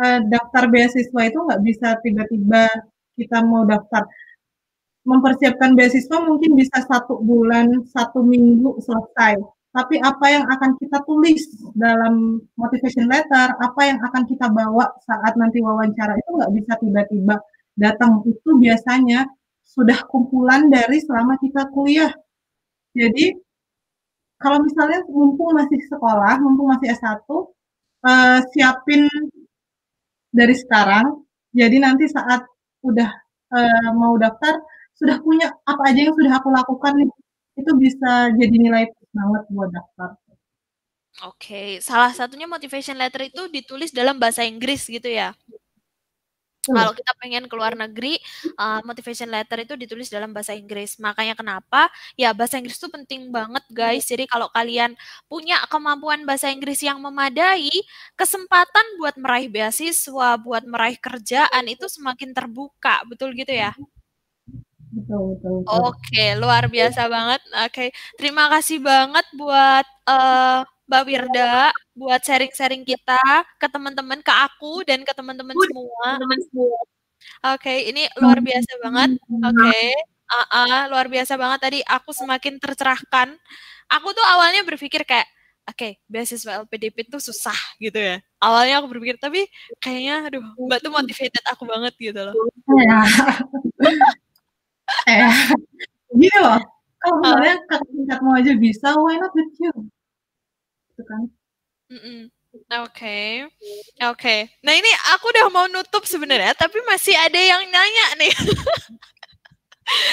Uh, daftar beasiswa itu nggak bisa tiba-tiba kita mau daftar. Mempersiapkan beasiswa mungkin bisa satu bulan satu minggu selesai. Tapi apa yang akan kita tulis dalam motivation letter apa yang akan kita bawa saat nanti wawancara itu nggak bisa tiba-tiba datang. Itu biasanya sudah kumpulan dari selama kita kuliah. Jadi kalau misalnya mumpung masih sekolah, mumpung masih S1, uh, eh, siapin dari sekarang. Jadi nanti saat udah uh, mau daftar, sudah punya apa aja yang sudah aku lakukan nih. Itu bisa jadi nilai banget buat daftar. Oke, okay. salah satunya motivation letter itu ditulis dalam bahasa Inggris gitu ya? Kalau kita pengen keluar negeri, uh, motivation letter itu ditulis dalam bahasa Inggris. Makanya kenapa, ya bahasa Inggris itu penting banget guys. Jadi kalau kalian punya kemampuan bahasa Inggris yang memadai, kesempatan buat meraih beasiswa, buat meraih kerjaan itu semakin terbuka, betul gitu ya? Betul, betul, betul. Oke, luar biasa banget. Oke, terima kasih banget buat uh, Mbak Wirda buat sharing-sharing kita ke teman-teman, ke aku dan ke teman-teman semua. Oke, okay, ini luar biasa banget. Oke, okay. uh -uh, luar biasa banget tadi aku semakin tercerahkan. Aku tuh awalnya berpikir kayak oke, okay, beasiswa LPDP itu susah gitu ya. Awalnya aku berpikir tapi kayaknya aduh, Mbak tuh motivated aku banget gitu loh. eh, gini loh. Kalau misalnya uh, tingkatmu aja bisa, why not with you? Gitu kan. Oke, okay. oke. Okay. Nah ini aku udah mau nutup sebenarnya, tapi masih ada yang nanya nih.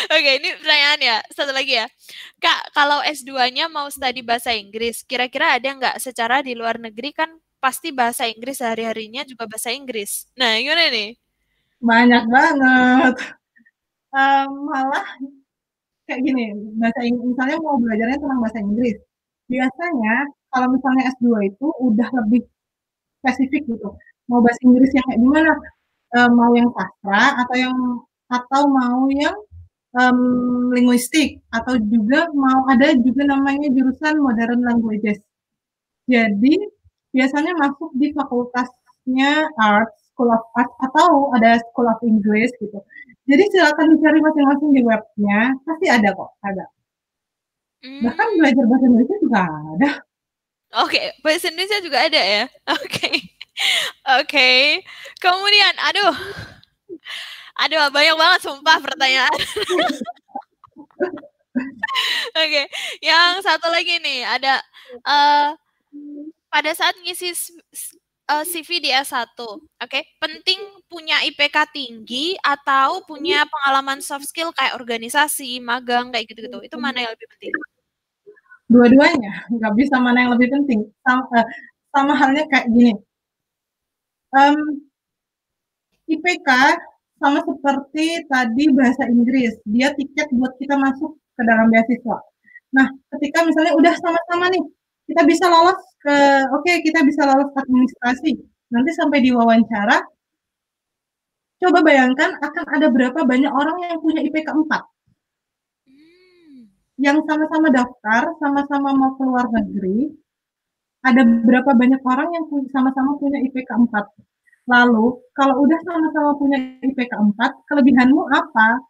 Oke, okay, ini pertanyaan ya. Satu lagi ya. Kak, kalau S2-nya mau studi bahasa Inggris, kira-kira ada nggak secara di luar negeri kan pasti bahasa Inggris sehari-harinya juga bahasa Inggris. Nah, gimana nih? Banyak banget. Um, malah kayak gini, bahasa Inggris, misalnya mau belajarnya tentang bahasa Inggris. Biasanya kalau misalnya S2 itu udah lebih spesifik gitu. Mau bahasa Inggris yang kayak gimana? E, mau yang sastra atau yang atau mau yang um, linguistik atau juga mau ada juga namanya jurusan modern languages. Jadi biasanya masuk di fakultasnya art, School of Art atau ada School of English gitu. Jadi silakan dicari masing-masing di webnya, pasti ada kok, ada. Bahkan belajar bahasa Indonesia juga ada. Oke, okay. bahasa Indonesia juga ada ya. Oke. Okay. Oke. Okay. Kemudian, aduh. Aduh, banyak banget sumpah pertanyaan. Oke, okay. yang satu lagi nih ada uh, pada saat ngisi uh, eh, CV di S1, oke, okay? penting punya IPK tinggi atau punya pengalaman soft skill kayak organisasi, magang kayak gitu-gitu. Itu mana yang lebih penting? Dua-duanya nggak bisa mana yang lebih penting sama, uh, sama halnya kayak gini um, IPK sama seperti tadi bahasa Inggris dia tiket buat kita masuk ke dalam beasiswa nah ketika misalnya udah sama-sama nih kita bisa lolos ke oke okay, kita bisa lolos administrasi. Nanti sampai di wawancara coba bayangkan akan ada berapa banyak orang yang punya IPK 4. Yang sama-sama daftar, sama-sama mau keluar negeri, ada berapa banyak orang yang sama-sama punya IPK 4. Lalu, kalau udah sama-sama punya IPK 4, kelebihanmu apa?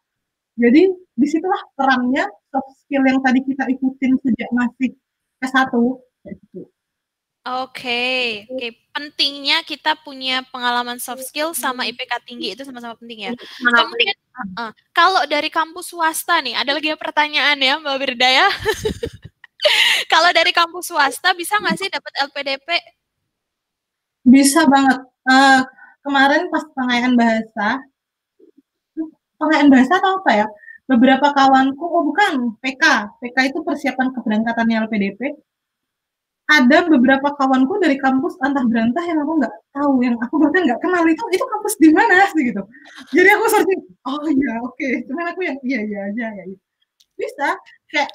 Jadi, di situlah perannya soft skill yang tadi kita ikutin sejak masih S1. Oke, okay. oke. Okay. Pentingnya kita punya pengalaman soft skill sama IPK tinggi itu sama-sama penting ya. Kemudian, uh, kalau dari kampus swasta nih, ada lagi pertanyaan ya Mbak Birda ya. kalau dari kampus swasta bisa nggak sih dapat LPDP? Bisa banget. Uh, kemarin pas pengayaan bahasa, pengayaan bahasa atau apa ya? Beberapa kawanku, oh bukan, PK. PK itu persiapan keberangkatannya LPDP. Ada beberapa kawanku dari kampus antah berantah yang aku nggak tahu, yang aku bahkan nggak kenal itu, itu kampus di mana sih gitu. Jadi aku searching, oh iya oke, okay. cuman aku yang iya iya aja ya. Bisa, kayak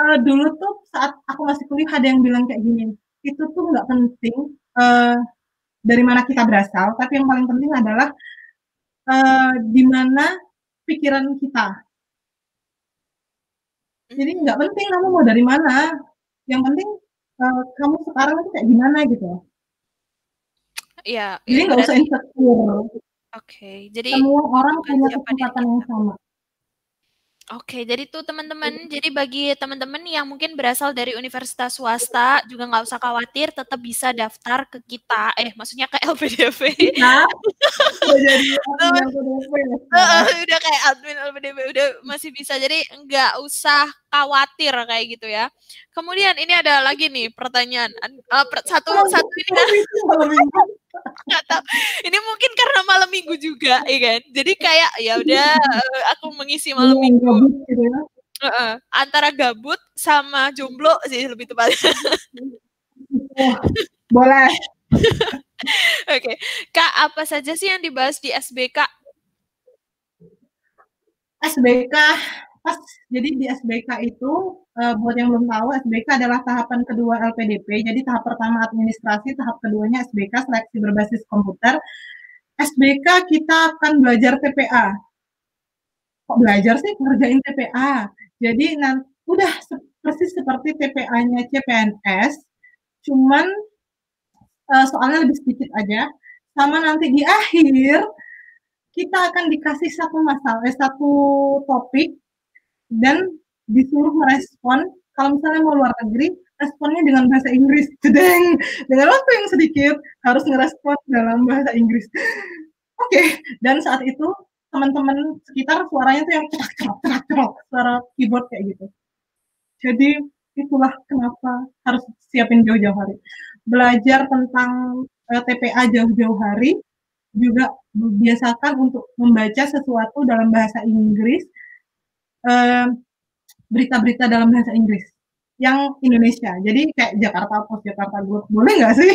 uh, dulu tuh saat aku masih kuliah ada yang bilang kayak gini, itu tuh nggak penting uh, dari mana kita berasal, tapi yang paling penting adalah uh, di mana pikiran kita. Jadi nggak penting kamu mau dari mana, yang penting uh, kamu sekarang itu kayak gimana gitu. Iya. Jadi nggak usah insecure. Oke, okay, jadi semua orang punya kesempatan yang sama. Oke, jadi tuh teman-teman, jadi bagi teman-teman yang mungkin berasal dari universitas swasta juga nggak usah khawatir, tetap bisa daftar ke kita, eh maksudnya ke LPDP. Nah, udah kayak admin LPDP, udah masih bisa, jadi nggak usah khawatir kayak gitu ya. Kemudian ini ada lagi nih pertanyaan, uh, satu satu ini nggak tahu. Ini mungkin karena malam minggu juga ya kan? Jadi kayak ya udah eh, aku mengisi malam iya, minggu. uh -uh. antara gabut sama jomblo sih lebih tepatnya boleh. Oke. Okay. kak apa saja sih yang dibahas di SBK SBK jadi di SBK itu uh, buat yang belum tahu SBK adalah tahapan kedua LPDP. Jadi tahap pertama administrasi, tahap keduanya SBK seleksi berbasis komputer. SBK kita akan belajar TPA. Kok belajar sih ngerjain TPA? Jadi nanti udah persis seperti TPA-nya CPNS, cuman uh, soalnya lebih sedikit aja. Sama nanti di akhir kita akan dikasih satu masalah, eh, satu topik dan disuruh merespon kalau misalnya mau luar negeri responnya dengan bahasa Inggris. Jedeng dengan waktu yang sedikit harus ngerespon dalam bahasa Inggris. Oke okay. dan saat itu teman-teman sekitar suaranya tuh yang cerak cerak cerak cerak suara keyboard kayak gitu. Jadi itulah kenapa harus siapin jauh-jauh hari. Belajar tentang uh, eh, TPA jauh-jauh hari juga biasakan untuk membaca sesuatu dalam bahasa Inggris berita-berita uh, dalam bahasa Inggris yang Indonesia. Jadi kayak Jakarta Post, Jakarta Group, boleh nggak sih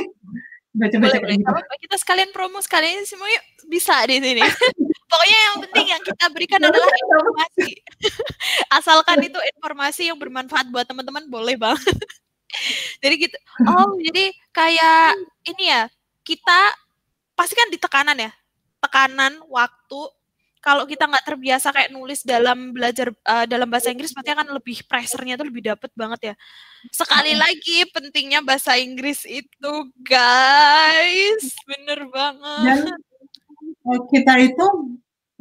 baca-baca kayak gitu? Kita sekalian promo sekalian semua bisa di sini. Pokoknya yang penting yang kita berikan adalah informasi. Asalkan itu informasi yang bermanfaat buat teman-teman boleh banget. jadi gitu. Oh, jadi kayak ini ya, kita pasti kan di tekanan ya. Tekanan waktu kalau kita nggak terbiasa kayak nulis dalam belajar uh, dalam bahasa Inggris berarti akan lebih pressure-nya tuh lebih dapet banget ya. Sekali lagi pentingnya bahasa Inggris itu guys, bener banget. Dan kita itu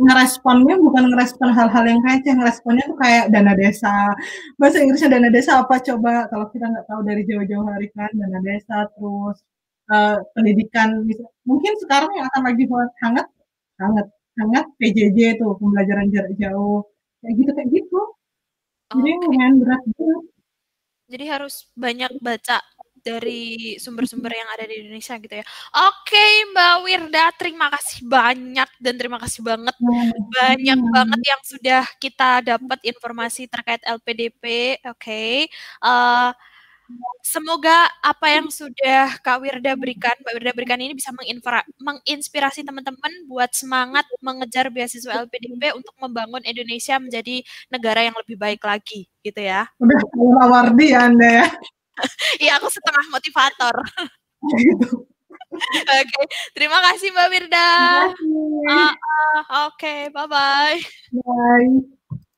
ngeresponnya bukan ngerespon hal-hal yang receh, ngeresponnya tuh kayak dana desa. Bahasa Inggrisnya dana desa apa coba kalau kita nggak tahu dari jauh-jauh hari kan dana desa terus uh, pendidikan mungkin sekarang yang akan lagi hangat hangat sangat PJJ tuh pembelajaran jarak jauh kayak gitu kayak gitu jadi okay. lumayan berat banget jadi harus banyak baca dari sumber-sumber yang ada di Indonesia gitu ya. Oke Mbak Wirda, terima kasih banyak dan terima kasih banget banyak banget yang sudah kita dapat informasi terkait LPDP. Oke, okay. uh, eh, Semoga apa yang sudah Kak Wirda berikan, Mbak Wirda berikan ini bisa menginspirasi teman-teman buat semangat mengejar beasiswa LPDP untuk membangun Indonesia menjadi negara yang lebih baik lagi, gitu ya. Udah Wardi ya Anda ya. Iya, aku setengah motivator. Gitu. Oke, terima kasih Mbak Wirda. Terima kasih. oke, bye-bye. Bye.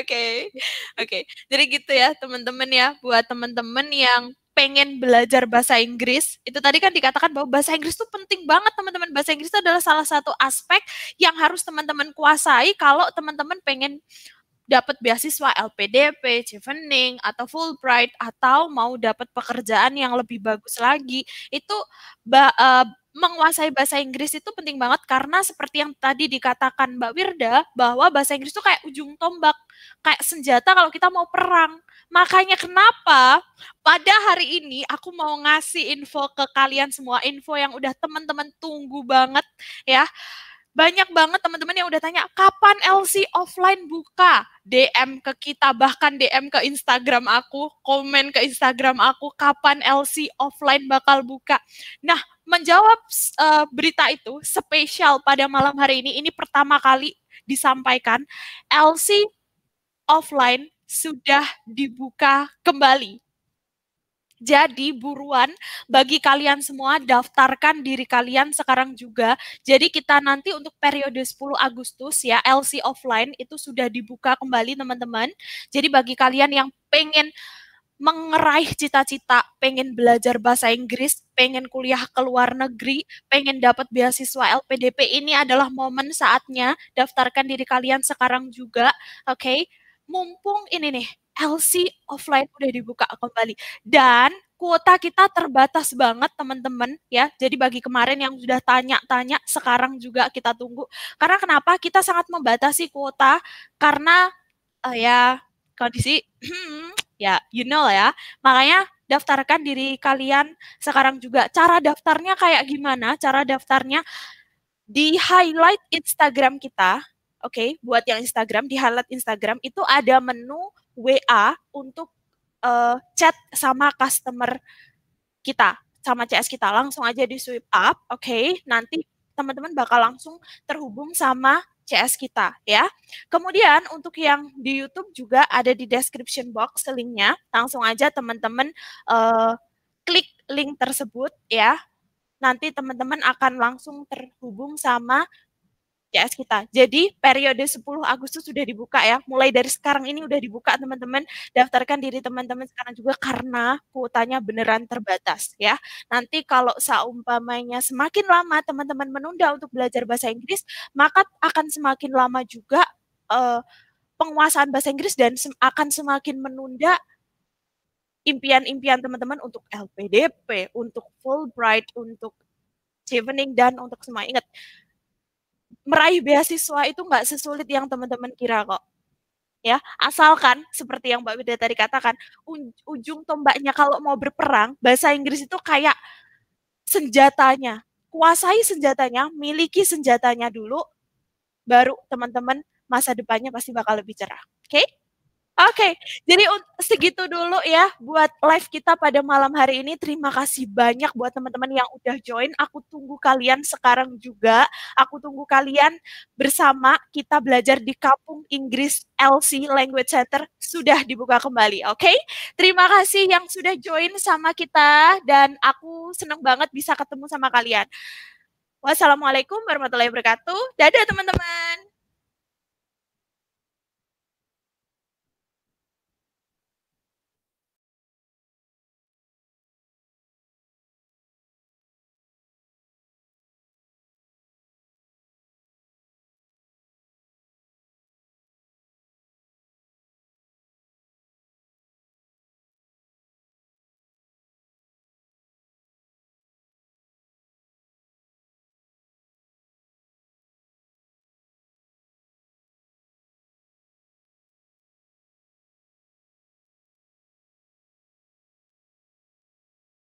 Oke. Oke, jadi gitu ya teman-teman ya, buat teman-teman yang pengen belajar bahasa Inggris, itu tadi kan dikatakan bahwa bahasa Inggris itu penting banget teman-teman. Bahasa Inggris itu adalah salah satu aspek yang harus teman-teman kuasai kalau teman-teman pengen dapat beasiswa LPDP, Chevening, atau Fulbright, atau mau dapat pekerjaan yang lebih bagus lagi, itu uh, menguasai bahasa Inggris itu penting banget karena seperti yang tadi dikatakan Mbak Wirda bahwa bahasa Inggris itu kayak ujung tombak, kayak senjata kalau kita mau perang. Makanya kenapa pada hari ini aku mau ngasih info ke kalian semua, info yang udah teman-teman tunggu banget ya banyak banget teman-teman yang udah tanya kapan LC offline buka? DM ke kita bahkan DM ke Instagram aku komen ke Instagram aku kapan LC offline bakal buka? Nah menjawab uh, berita itu spesial pada malam hari ini ini pertama kali disampaikan LC offline sudah dibuka kembali jadi buruan bagi kalian semua daftarkan diri kalian sekarang juga. Jadi kita nanti untuk periode 10 Agustus ya LC offline itu sudah dibuka kembali teman-teman. Jadi bagi kalian yang pengen mengeraih cita-cita, pengen belajar bahasa Inggris, pengen kuliah ke luar negeri, pengen dapat beasiswa LPDP, ini adalah momen saatnya daftarkan diri kalian sekarang juga, oke? Okay? Mumpung ini nih, LC offline udah dibuka kembali dan kuota kita terbatas banget teman-teman ya. Jadi bagi kemarin yang sudah tanya-tanya sekarang juga kita tunggu. Karena kenapa? Kita sangat membatasi kuota karena uh, ya kondisi ya you know ya. Makanya daftarkan diri kalian sekarang juga. Cara daftarnya kayak gimana? Cara daftarnya di highlight Instagram kita. Oke, okay, buat yang Instagram di highlight Instagram itu ada menu WA untuk uh, chat sama customer kita, sama CS kita. Langsung aja di swipe up, oke. Okay? Nanti teman-teman bakal langsung terhubung sama CS kita ya. Kemudian untuk yang di YouTube juga ada di description box linknya. Langsung aja teman-teman uh, klik link tersebut ya. Nanti teman-teman akan langsung terhubung sama CS kita. Jadi periode 10 Agustus sudah dibuka ya. Mulai dari sekarang ini udah dibuka teman-teman. Daftarkan diri teman-teman sekarang juga karena kuotanya beneran terbatas ya. Nanti kalau seumpamanya semakin lama teman-teman menunda untuk belajar bahasa Inggris, maka akan semakin lama juga uh, penguasaan bahasa Inggris dan sem akan semakin menunda impian-impian teman-teman untuk LPDP, untuk Fulbright, untuk Chevening dan untuk semua. Ingat, meraih beasiswa itu nggak sesulit yang teman-teman kira kok. Ya, asalkan seperti yang Mbak Wida tadi katakan, ujung tombaknya kalau mau berperang, bahasa Inggris itu kayak senjatanya. Kuasai senjatanya, miliki senjatanya dulu, baru teman-teman masa depannya pasti bakal lebih cerah. Oke? Okay? Oke, okay, jadi segitu dulu ya buat live kita pada malam hari ini. Terima kasih banyak buat teman-teman yang udah join. Aku tunggu kalian sekarang juga. Aku tunggu kalian bersama kita belajar di Kampung Inggris LC Language Center sudah dibuka kembali. Oke, okay? terima kasih yang sudah join sama kita dan aku senang banget bisa ketemu sama kalian. Wassalamualaikum warahmatullahi wabarakatuh. Dadah teman-teman.